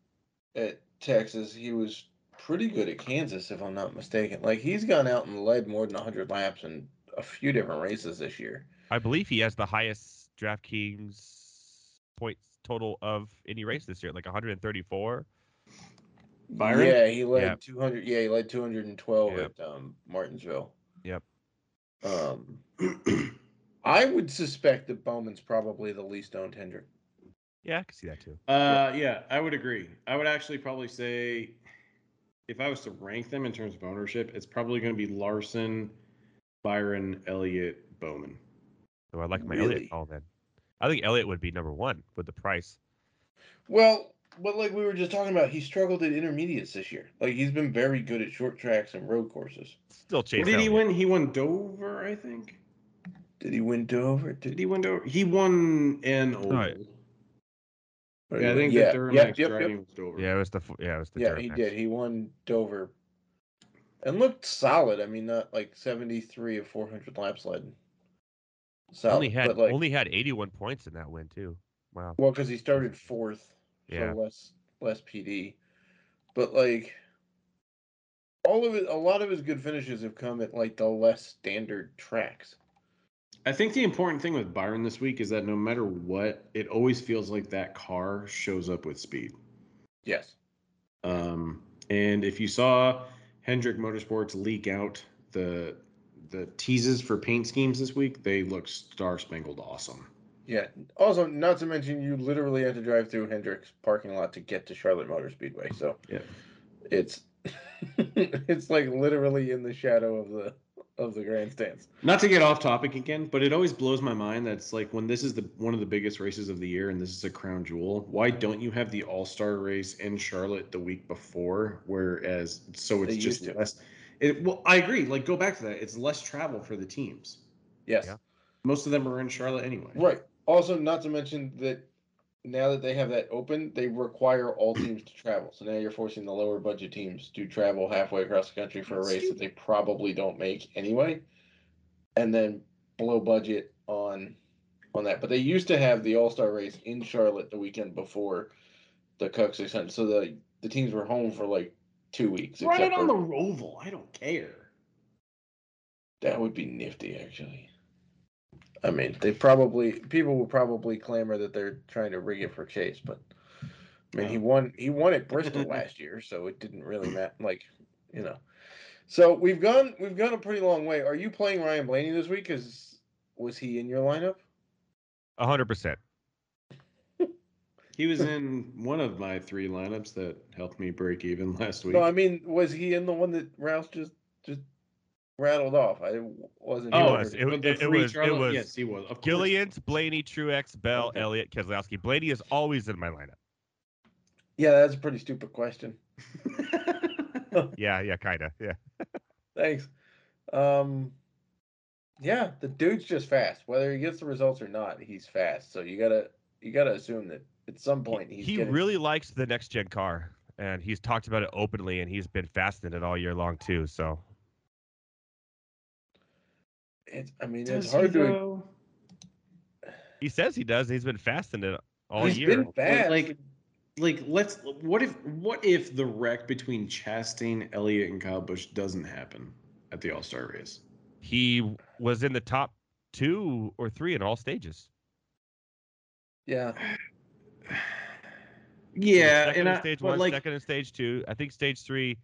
at Texas. He was pretty good at Kansas, if I'm not mistaken. Like he's gone out and led more than 100 laps in a few different races this year. I believe he has the highest DraftKings points total of any race this year, like 134. Byron? Yeah, he led Yeah. 200. Yeah, he led 212 Yep. at um, Martinsville. Yep. Um, I would suspect that Bowman's probably the least owned Hendrick. Yeah, I can see that too. Uh, yeah, I would agree. I would actually probably say, if I was to rank them in terms of ownership, it's probably going to be Larson, Byron, Elliott, Bowman. So I like my Really? Elliott call then. I think Elliott would be number one with the price. Well, but like we were just talking about, he struggled at intermediates this year. Like he's been very good at short tracks and road courses. Still Chase. What did he win? He won Dover, I think. Did he win Dover? Did he win Dover? He won an oval. Right. Yeah, I think yeah, the Duramax yep, yep, yep. was Dover. Yeah, it was the f- yeah, it was the Yeah, he Duramax. did. He won Dover, and looked solid. I mean, not like seventy three of four hundred laps led. Solid, only had like, only had 81 points in that win too. Wow. well, because he started fourth, Yeah. so less less PD. But like, all of it, a lot of his good finishes have come at like the less standard tracks. I think the important thing with Byron this week is that no matter what, it always feels like that car shows up with speed. Yes. Um, and if you saw Hendrick Motorsports leak out the the teases for paint schemes this week, they look star spangled awesome. Yeah. Also, not to mention, you literally had to drive through Hendrick's parking lot to get to Charlotte Motor Speedway. So Yeah. it's it's like literally in the shadow of the of the grandstands. Not to get off topic again, but it always blows my mind that's like when this is the one of the biggest races of the year and this is a crown jewel. Why don't you have the All Star race in Charlotte the week before? Whereas so it's They just less. It, well, I agree. Like go back to that. It's less travel for the teams. Yes. Yeah. Most of them are in Charlotte anyway. Right. Also, not to mention that now that they have that open, they require all teams to travel. So now you're forcing the lower budget teams to travel halfway across the country for a race that they probably don't make anyway, and then blow budget on on that. But they used to have the All Star race in Charlotte the weekend before the Coke 600, so the the teams were home for like two weeks. Run it on the Roval. I don't care. That would be nifty, actually. I mean, they probably people will probably clamor that they're trying to rig it for Chase, but I mean, he won he won at Bristol last year, so it didn't really matter. Like, you know, so we've gone we've gone a pretty long way. Are you playing Ryan Blaney this week? Because was he in your lineup? hundred percent. He was in one of my three lineups that helped me break even last week. No, I mean, was he in the one that Rouse just just rattled off? I wasn't. Oh, was. sure. It- it three was- it was yes, he was. Of course. Gillians, Blaney, Truex, Bell, Okay. Elliott, Keselowski. Blaney is always in my lineup. Yeah, that's a pretty stupid question. Yeah, yeah, kind of. Yeah. Thanks. Um, yeah, the dude's just fast. Whether he gets the results or not, he's fast. So you gotta you gotta assume that at some point he's he getting, really likes the next gen car, and he's talked about it openly, and he's been fasting it all year long too. So It's, I mean, Does it's he, hard to. though? he says he does. He's been fasting it all He's year. been fast. like- Like, let's. What if? What if the wreck between Chastain, Elliott, and Kyle Busch doesn't happen at the All Star race? He was in the top two or three in all stages. yeah, He was Yeah, second and in I, stage but one, like, second in stage two. I think stage three.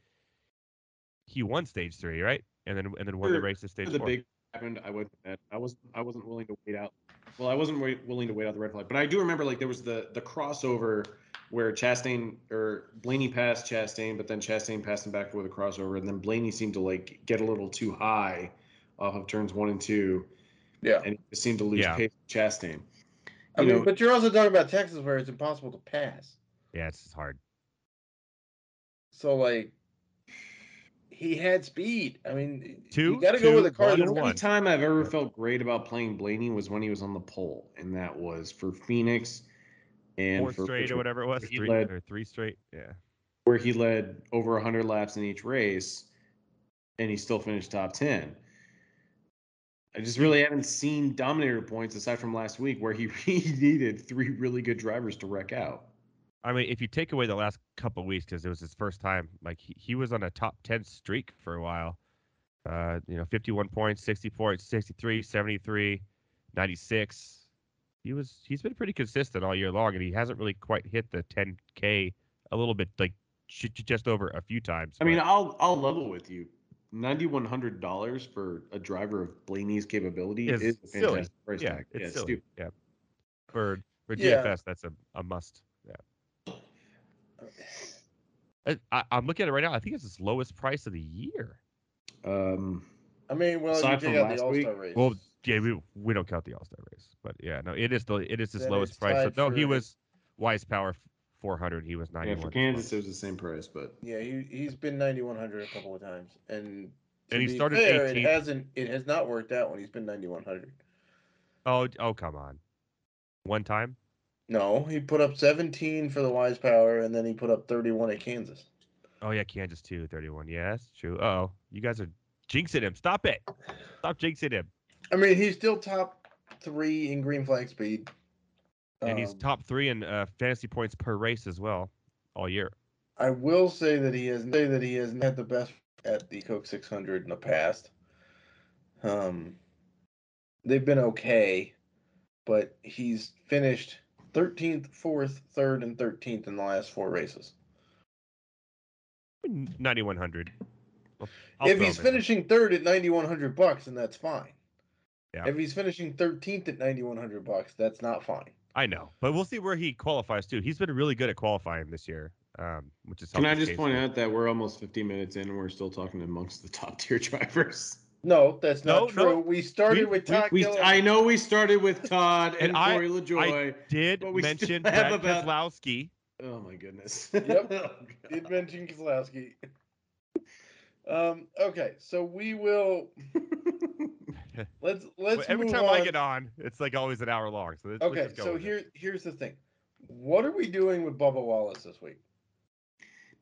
He won stage three, right? And then and then won the race at stage the four. big happened. I wasn't. I wasn't. I wasn't willing to wait out. Well, I wasn't wait, willing to wait out the red flag, but I do remember like there was the the crossover where Chastain or Blaney passed Chastain, but then Chastain passed him back with a crossover, and then Blaney seemed to like get a little too high off of turns one and two, yeah. and he seemed to lose Yeah. pace with Chastain. I You mean, know- but you're also talking about Texas where it's impossible to pass. Yeah, it's hard. So like, he had speed. I mean, Two, you got to go with a car. one, The only one. time I've ever felt great about playing Blaney was when he was on the pole, and that was for Phoenix and Four for straight or whatever it was, he three led- or three straight. Yeah. where he led over 100 laps in each race, and he still finished top 10. I just really haven't seen dominator points aside from last week, where he, he needed three really good drivers to wreck out. I mean, if you take away the last couple of weeks, because it was his first time, like he, he was on a top 10 streak for a while. Uh, you know, 51 points, 64, 63, 73, 96. He was he's been pretty consistent all year long, and he hasn't really quite hit the 10k a little bit like j- j- just over a few times. I mean, but I'll I'll level with you. Ninety-one hundred dollars for a driver of Blaney's capability Is is, a silly. price yeah, tag. it's Yeah, silly. stupid. Yeah, for for Yeah. DFS, that's a, a must. Yeah, I, I, I'm looking at it right now. I think it's his lowest price of the year. Um, I mean, well, Aside you from take out last the All Star week- race. Well, yeah, we, we don't count the All Star race, but yeah, no, it is the it is his Then lowest price. So, tied no, he was Wise Power 400. He was yeah, 91. for Kansas it was the same price, but Yeah, he he's been ninety one hundred a couple of times, and And he started fair, 18th. It hasn't. It has not worked out when he's been ninety one hundred. Oh, oh, come on. One time. No, he put up seventeen for the Wise Power, and then he put up thirty one at Kansas. Oh yeah, Kansas too, 31. Yeah, that's true. Oh, you guys are jinxing him. Stop it. Stop jinxing him. I mean, he's still top three in green flag speed, And he's Um, top three in uh, fantasy points per race as well, all year. I will say that he has say that he hasn't had the best at the Coke 600 in the past. Um, they've been okay, but he's finished 13th, 4th, 3rd, and 13th in the last four races. 9100. I'll- I'll if he's him in finishing third at 9100 bucks, then that's fine. Yeah. If he's finishing 13th at 9100 bucks, that's not fine. I know, but we'll see where he qualifies too. He's been really good at qualifying this year, um, which is. can I just point out that we're almost 50 minutes in and we're still talking amongst the top tier drivers? No, that's not No, no. true. We started We- with Todd We, Gilliland. I know we started with Todd and, And I- Corey LaJoie. Did But we still mention have Brad about- Keselowski. oh my goodness. Yep. Oh, did God. mention Keselowski. Um, okay, so we will let's let's Every move time on. I get on, it's like always an hour long. So let's, let's Okay, just go so with it. here's the thing. What are we doing with Bubba Wallace this week?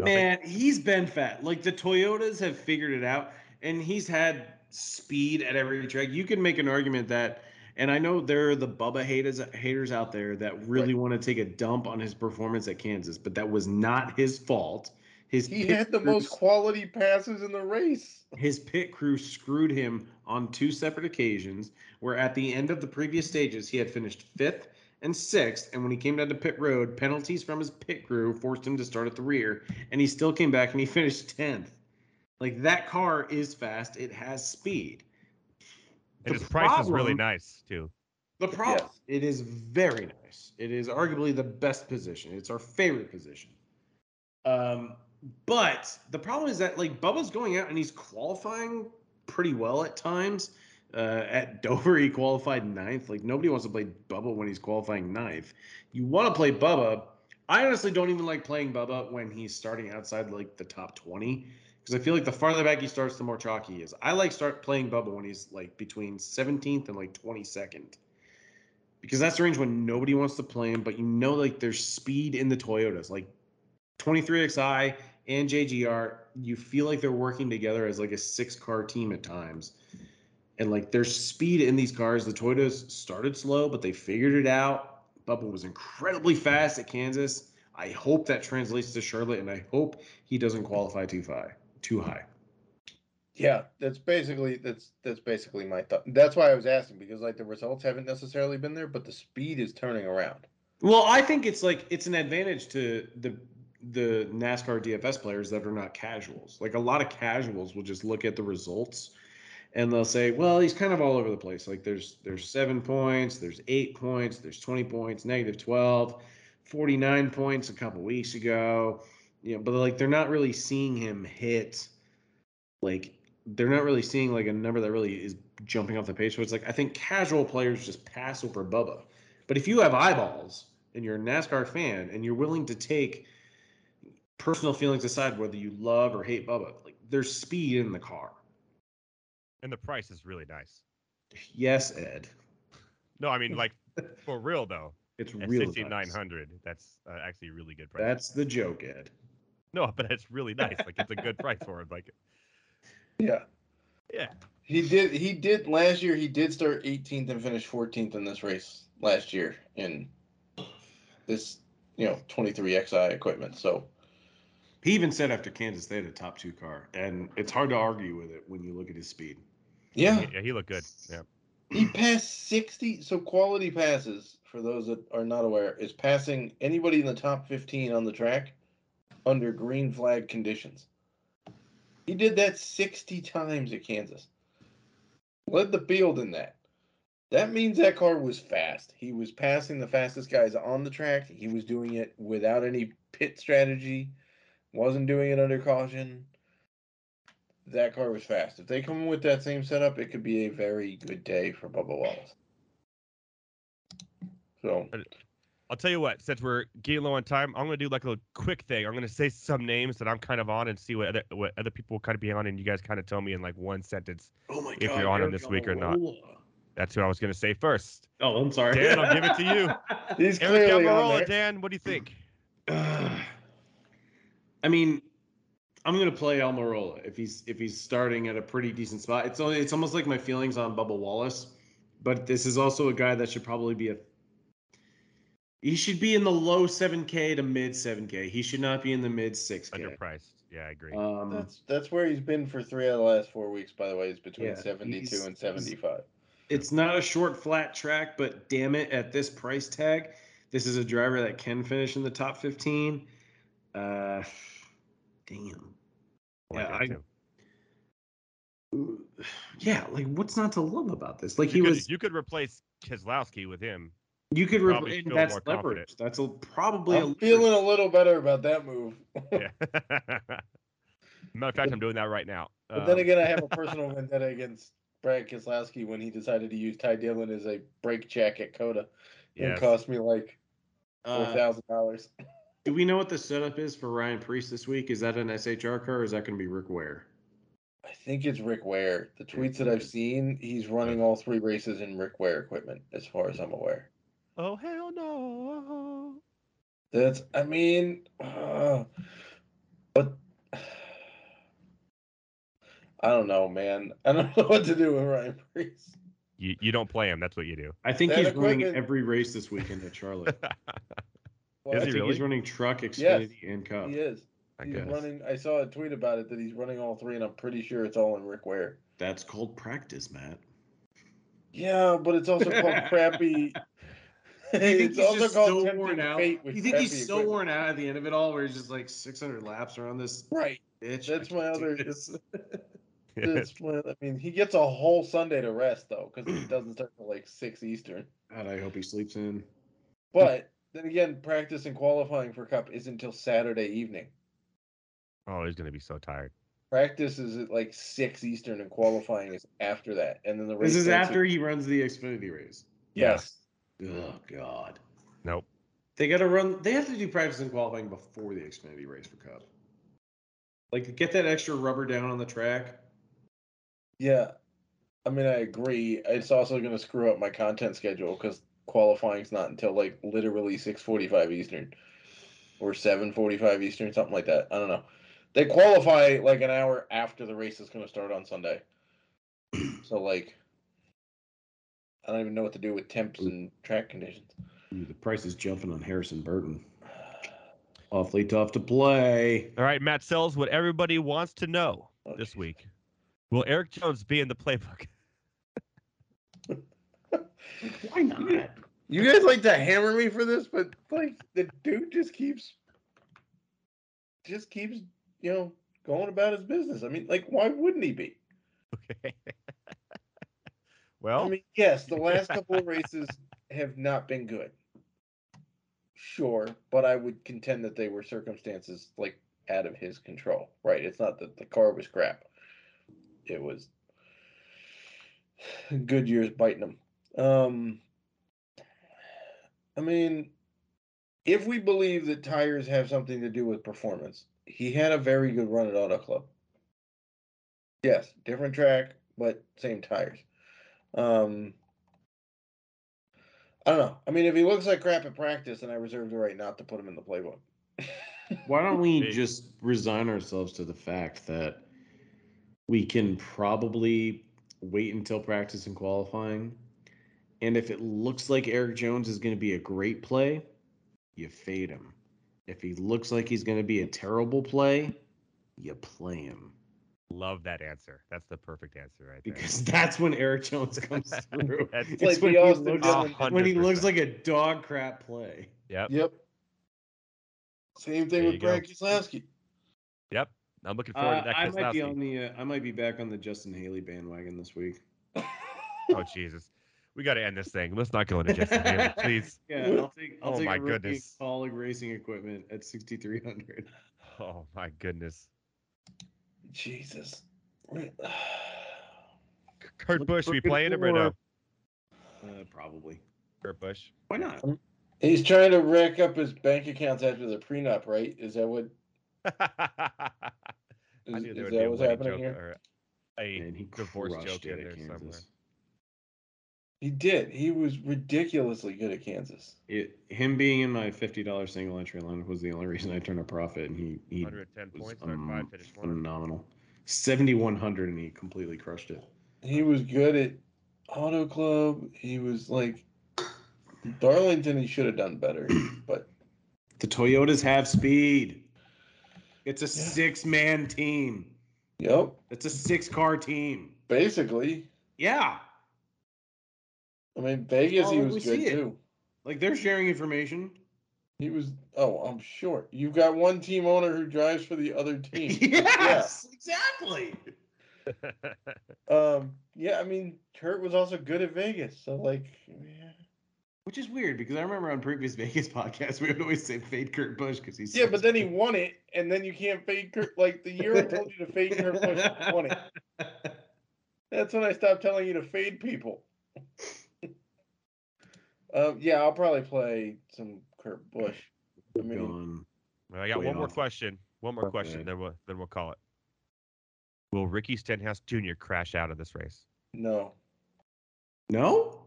Nothing. Man, he's been fat. Like the Toyotas have figured it out, and he's had speed at every track. You can make an argument that, and I know there are the Bubba haters haters out there that really want to take a dump on his performance at Kansas, but that was not his fault. His He had the crew- most quality passes in the race. his pit crew screwed him on two separate occasions. Where at the end of the previous stages, he had finished fifth and sixth, and when he came down to pit road, penalties from his pit crew forced him to start at the rear, and he still came back and he finished tenth. Like that car is fast; it has speed. and the his price is really nice too. The problem, Yes. it is very nice. It is arguably the best position. It's our favorite position. Um, but the problem is that like Bubba's going out and he's qualifying pretty well at times. Uh, at Dover, he qualified ninth. Like nobody wants to play Bubba when he's qualifying ninth. You want to play Bubba. I honestly don't even like playing Bubba when he's starting outside like the top twenty because I feel like the farther back he starts, the more chalky he is. I like start playing Bubba when he's like between 17th and like 22nd because that's the range when nobody wants to play him, but you know like there's speed in the Toyotas, like 23XI and JGR. You feel like they're working together as like a six car team at times. And like there's speed in these cars. The Toyotas started slow, but they figured it out. Bubba was incredibly fast at Kansas. I hope that translates to Charlotte, and I hope he doesn't qualify too high. Too high. Yeah, that's basically that's that's basically my thought. That's why I was asking because like the results haven't necessarily been there, but the speed is turning around. Well, I think it's like it's an advantage to the the NASCAR DFS players that are not casuals. Like a lot of casuals will just look at the results and they'll say, "Well, he's kind of all over the place. Like there's there's 7 points, there's 8 points, there's 20 points, negative 12, 49 points a couple weeks ago." You know, but like they're not really seeing him hit like they're not really seeing like a number that really is jumping off the page. So it's like I think casual players just pass over Bubba. But if you have eyeballs and you're a NASCAR fan and you're willing to take personal feelings aside, whether you love or hate Bubba, like there's speed in the car. And the price is really nice. Yes, Ed. No, I mean like for real though. It's At real. sixty nine hundred, that's uh, actually a really good price. That's the joke, Ed. No, but it's really nice. Like it's a good price for it. Like Yeah. yeah, He did. He did last year. He did start 18th and finish 14th in this race last year in this, you know, 23xi equipment. So He even said after Kansas they had a top two car, and it's hard to argue with it when you look at his speed. yeah, he, yeah, he looked good. Yeah, he passed 60. So quality passes for those that are not aware is passing anybody in the top 15 on the track under green flag conditions. He did that 60 times at Kansas. Led the field in that. That means that car was fast. He was passing the fastest guys on the track. He was doing it without any pit strategy. Wasn't doing it under caution. That car was fast. If they come with that same setup, it could be a very good day for Bubba Wallace. So I'll tell you what. Since we're getting low on time, I'm gonna do like a quick thing. I'm gonna say some names that I'm kind of on and see what other what other people will kind of be on, and you guys kind of tell me in like one sentence. Oh If you're on him this week or not. That's who I was gonna say first. Oh, I'm sorry. Dan, I'll give it to you. he's Eric Almirola. Dan, what do you think? I mean, I'm gonna play Almirola if he's if he's starting at a pretty decent spot. It's only it's almost like my feelings on Bubba Wallace, but this is also a guy that should probably be a. He should be in the low 7K to mid 7K. He should not be in the mid 6K. Underpriced. Yeah, I agree. Um, That's that's where he's been for three out of the last four weeks. By the way, is between Yeah, seventy-two he's- and seventy-five. it's not a short flat track, but damn it, at this price tag, this is a driver that can finish in the top 15. Uh, damn. I like yeah, I- too. Yeah, like what's not to love about this? Like you he could, was, You could replace Keselowski with him. You could, probably re- feel that's leverage. confident. That's a, probably a I'm feeling a little better about that move. Yeah. Matter of fact, I'm doing that right now. But then Um, again, I have a personal vendetta against Brad Keselowski when he decided to use Ty Dillon as a brake check at COTA. It yes. cost me like four thousand uh, dollars. do we know what the setup is for Ryan Preece this week? Is that an SHR car or is that going to be Rick Ware? I think it's Rick Ware. The tweets that I've seen, he's running all three races in Rick Ware equipment, as far as I'm aware. Oh hell no! That's, I mean, uh, but I don't know, man. I don't know what to do with Ryan Preece. You you don't play him. That's what you do. I think That he's running every race this weekend at Charlotte. Well, Is I he think really? he's running truck, Xfinity, and Cup. He is. I he's guess. running. I saw a tweet about it that he's running all three, and I'm pretty sure it's all in Rick Ware. That's called practice, Matt. Yeah, but it's also called crappy. You think it's he's also just called so tempting worn out? fate with You think he's so equipment. worn out at the end of it all, where he's just like 600 laps around this Right. bitch? That's I my other. this. That's my, I mean, he gets a whole Sunday to rest though, because it doesn't start till like six Eastern. God, I hope he sleeps in. But then again, practice and qualifying for Cup isn't until Saturday evening. oh, he's gonna be so tired. Practice is at like six Eastern, and qualifying is after that. And then the race. This is starts at- after he runs the Xfinity race. Yes. Oh God. Nope. They got to run. They have to do practice and qualifying before the Xfinity race for Cup. Like get that extra rubber down on the track. Yeah. I mean, I agree. It's also going to screw up my content schedule because qualifying's not until like literally six forty-five Eastern or seven forty-five Eastern, something like that. I don't know. They qualify like an hour after the race is going to start on Sunday. so like, I don't even know what to do with temps and track conditions. Ooh, the price is jumping on Harrison Burton. Awfully tough to play. All right, Matt sells what everybody wants to know Oh, this jeez. week. Will Erik Jones be in the playbook? Why not? You guys like to hammer me for this, but like the dude just keeps, just keeps, you know, going about his business. I mean, like, why wouldn't he be? Okay. Well, I mean, yes, the last couple of races have not been good. Sure, but I would contend that they were circumstances like out of his control. Right? It's not that the car was crap. It was good years biting him. Um, I mean, if we believe that tires have something to do with performance, he had a very good run at Auto Club. Yes, different track, but same tires. Um, I don't know. I mean, if he looks like crap at practice, then I reserve the right not to put him in the playbook. Why don't we just resign ourselves to the fact that we can probably wait until practice and qualifying? And if it looks like Erik Jones is going to be a great play, you fade him. If he looks like he's going to be a terrible play, you play him. Love that answer. That's the perfect answer right there. Because that's when Erik Jones comes through. It's like when, the he looks, Dillon- when he looks like a dog crap play. Yep. Yep. Same thing There with. Brad Keselowski. Yep. I'm looking forward Uh, to that. I might be on the. Uh, I might be back on the Justin Haley bandwagon this week. Oh Jesus, we got to end this thing. Let's not go into Justin Haley, please. Yeah, I'll take. I'll Oh take my a rookie goodness. Kaulig racing equipment at sixty three hundred. Oh my goodness. Jesus. Kurt Look- Busch, we playing him or no? Uh, probably. Kurt Busch. Why not? He's trying to rack up his bank accounts after the prenup, right? Is that what? I Is, knew there is would that a what's wedding happening here? or a And he divorce crushed joke it in at there somewhere. Kansas. He did. He was ridiculously good at Kansas. It, him being in my fifty dollars single entry line was the only reason I turned a profit, and he he 110 was points, or um, five phenomenal. Seventy one hundred, and he completely crushed it. He was good at Auto Club. He was like Darlington. He should have done better, but The Toyotas have speed. It's a Yeah. six man team. yep, It's a six car team. basically. Yeah. I mean, Vegas. He Oh, was good too. Like they're sharing information. He was. Oh, I'm sure. You've got one team owner who drives for the other team. yes, exactly. Um. Yeah. I mean, Kurt was also good at Vegas. So like, yeah. Which is weird because I remember on previous Vegas podcasts we would always say fade Kurt Busch because he's Yeah, so but then he won it, and then you can't fade Kurt. Like the year I told you to fade Kurt Busch, he won it. That's when I stopped telling you to fade people. Um, yeah, I'll probably play some Kurt Busch. I mean, Gone. I got Way one more off. question. One more question, then we'll then we'll call it. Will Ricky Stenhouse Jr. crash out of this race? no, No?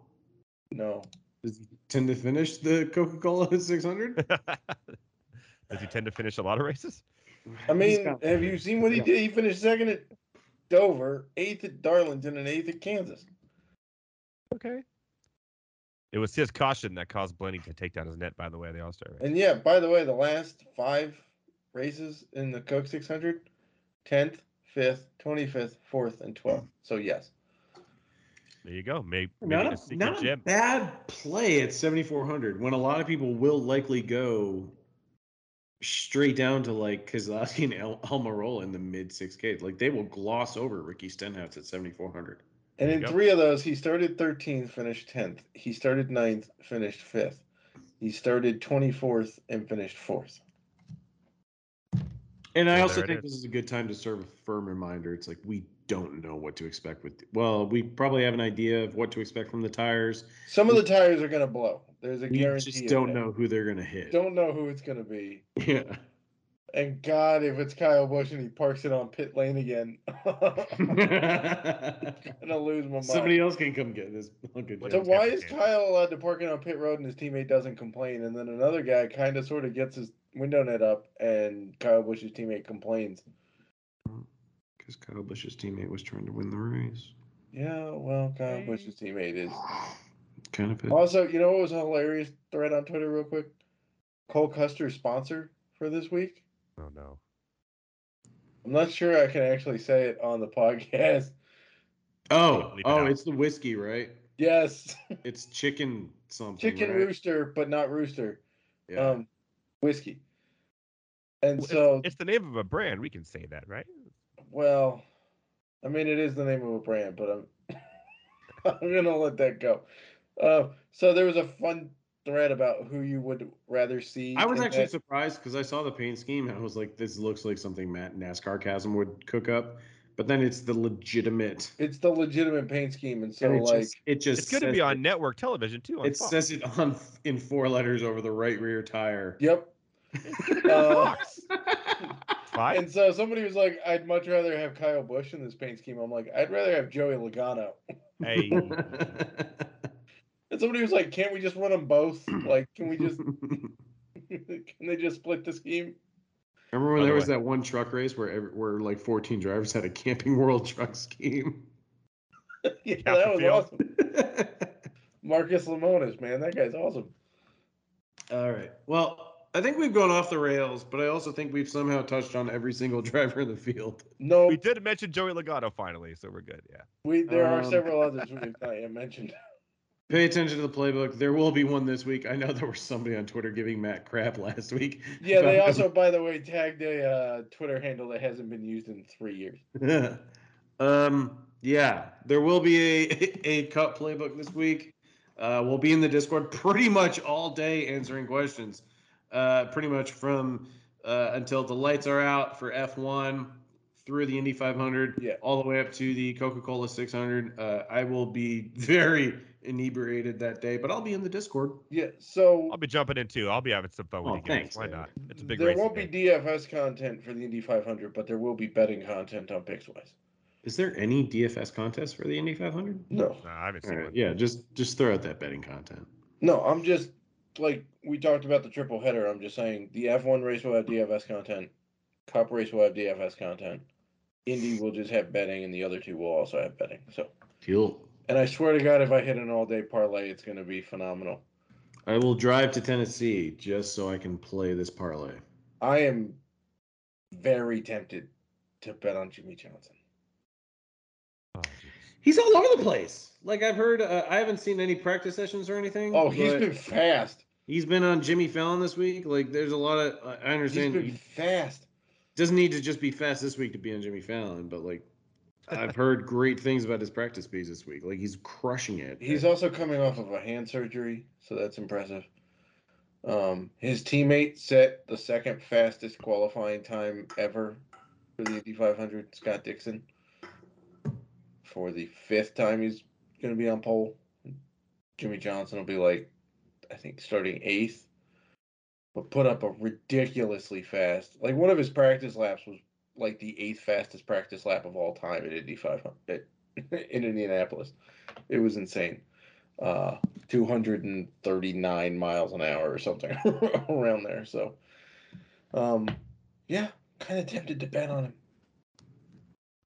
no. Does he tend to finish the Coca Cola 600? Does he tend to finish a lot of races? I mean, have you seen what he Yeah. did? He finished second at Dover, eighth at Darlington, and eighth at Kansas. Okay. It was his caution that caused Blaney to take down his net. By the way, the All Star race. And yeah, by the way, the last five races in the Coke 600, 10th, 5th, 25th, 4th, and 12th. So yes. There you go. Maybe, Not maybe a, the secret not a bad play at 7,400 when a lot of people will likely go straight down to like Keselowski and El- Almirola in the mid 6K. Like they will gloss over Ricky Stenhouse at 7,400. And in you three of those, he started 13th, finished 10th. He started 9th, finished 5th. He started 24th and finished 4th. And I So also think is. this is a good time to serve a firm reminder. It's like we don't know what to expect with. Well, we probably have an idea of what to expect from the tires. Some of the tires are going to blow. There's a We guarantee. just don't that. know who they're gonna hit. Don't know who it's going to be. Yeah. And God, if it's Kyle Busch and he parks it on pit lane again, I'm gonna lose my mind. Somebody else can come get this. Good So why is. Kyle allowed to park it on pit road and his teammate doesn't complain, and then another guy kind of sort of gets his window net up, and Kyle Busch's teammate complains? Because Kyle Busch's teammate was trying to win the race. Yeah, well, Kyle Busch's teammate is. Kind of. It. Also, you know what was a hilarious thread on Twitter, real quick? Cole Custer's sponsor for this week. Oh no. I'm not sure I can actually say it on the podcast. Oh, Leave it oh, it's the whiskey, right? Yes, It's chicken something. chicken right? rooster, but not rooster. Yeah. Um, whiskey. And Well, so, it's, it's the name of a brand. We can say that, right? well, I mean, it is the name of a brand, but I'm I'm gonna let that go. Uh, so there was a fun thread about who you would rather see. I was actually that- surprised because I saw the paint scheme and I was like, "This looks like something Matt NASCAR Chasm would cook up," but then it's the legitimate. It's the legitimate paint scheme, and so and it like just, it just It's going to be on it- network television too. On It Fox. says it on in four letters over the right rear tire. Yep. Uh, Fox. And so somebody was like, "I'd much rather have Kyle Busch in this paint scheme." I'm like, "I'd rather have Joey Logano." Hey, And somebody was like, "Can't we just run them both? Like, can we just can they just split the scheme?" Remember when By the there was that one truck race where every, where like 14 drivers had a Camping World truck scheme? yeah, that was Field. awesome. Marcus Lemonis, man, that guy's awesome. All right. Well, I think we've gone off the rails, but I also think we've somehow touched on every single driver in the field. No, we did mention Joey Logano finally, so we're good. Yeah. we there are Um, several others we've not yet mentioned. Pay attention to the playbook. There will be one this week. I know there was somebody on Twitter giving Matt crap last week. Yeah, they also, by the way, tagged a uh, Twitter handle that hasn't been used in three years. um, yeah, there will be a a cut playbook this week. Uh, we'll be in the Discord pretty much all day answering questions. Uh, pretty much from uh, until the lights are out for F1 through the Indy 500, Yeah. all the way up to the Coca-Cola 600. Uh, I will be very inebriated that day, but I'll be in the Discord. Yeah, so I'll be jumping in too. I'll be having some fun with Oh, you guys. thanks, Why David. not? It's a big race. there race. won't be today. DFS content for the Indy 500, but there will be betting content on Pickswise. Is there any DFS contest for the Indy 500? No, No, I haven't seen right, one. yeah, just just throw out that betting content. no, I'm just like we talked about the triple header. I'm just saying the F1 race will have DFS content, Cup race will have DFS content, Indy will just have betting, and the other two will also have betting. So, cool. and I swear to God, if I hit an all day parlay, it's going to be phenomenal. I will drive to Tennessee just so I can play this parlay. I am very tempted to bet on Jimmie Johnson. Oh. He's all over the place. Like I've heard, uh, I haven't seen any practice sessions or anything. Oh, he's been fast. he's been on Jimmy Fallon this week. Like there's a lot of. I- I He's understand been he fast. Doesn't need to just be fast this week to be on Jimmy Fallon, but like I've heard great things about his practice speeds this week. Like he's crushing it. He's also coming off of a hand surgery, so that's impressive. Um, his teammate set the second fastest qualifying time ever for the Indy 500, Scott Dixon. For the fifth time he's going to be on pole. Jimmie Johnson will be like, I think, starting eighth, but put up a ridiculously fast. Like one of his practice laps was like the eighth fastest practice lap of all time at Indy 500 in Indianapolis. It was insane. Uh, 239 miles an hour or something around there. So, um, yeah, kind of tempted to bet on him.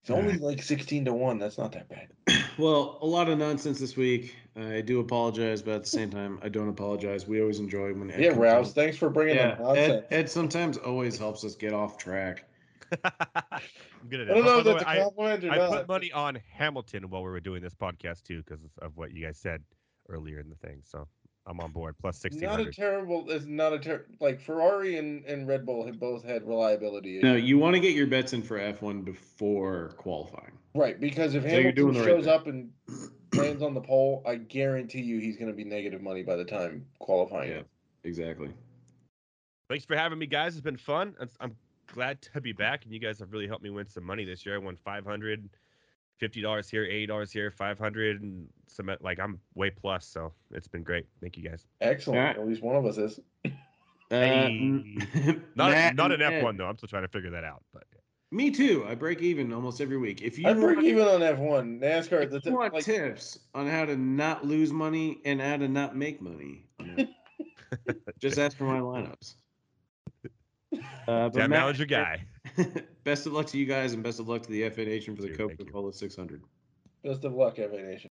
It's only like 16 to 1. That's not that bad. Well, a lot of nonsense this week. I do apologize, but at the same time, I don't apologize. We always enjoy when Ed Yeah, comes Rouse, thanks for bringing Yeah, that nonsense. Ed, Ed sometimes always helps us get off track. I'm good at I don't know if that's way, a I- compliment or I not. put money on Hamilton while we were doing this podcast too, because of what you guys said earlier in the thing. So I'm on board. Plus sixteen Not a terrible. It's not a ter- like Ferrari and, and Red Bull have both had reliability. No, you want to get your bets in for F1 before qualifying. right? Because if So Hamilton doing the right shows up and lands on the pole, I guarantee you he's going to be negative money by the time qualifying. Yeah. Exactly. Thanks for having me, guys. It's been fun. I'm glad to be back, and you guys have really helped me win some money this year. I won five hundred, fifty dollars here, eighty dollars here, five hundred, and some like I'm way plus. So it's been great. Thank you guys. Excellent. Alright. At least one of us is. Uh, Hey. Not Matt not an. F1 though. I'm still trying to figure that out. But Me too. I break even almost every week. If you I break want- even on F1. NASCAR. If The you t- want like, tips on how to not lose money and how to not make money, just ask for my lineups. Uh, but Sam Matt, Allen's your guy. best of luck to you guys, and best of luck to the FA Nation for the Dude, thank you. Coca-Cola 600. best of luck, FA Nation.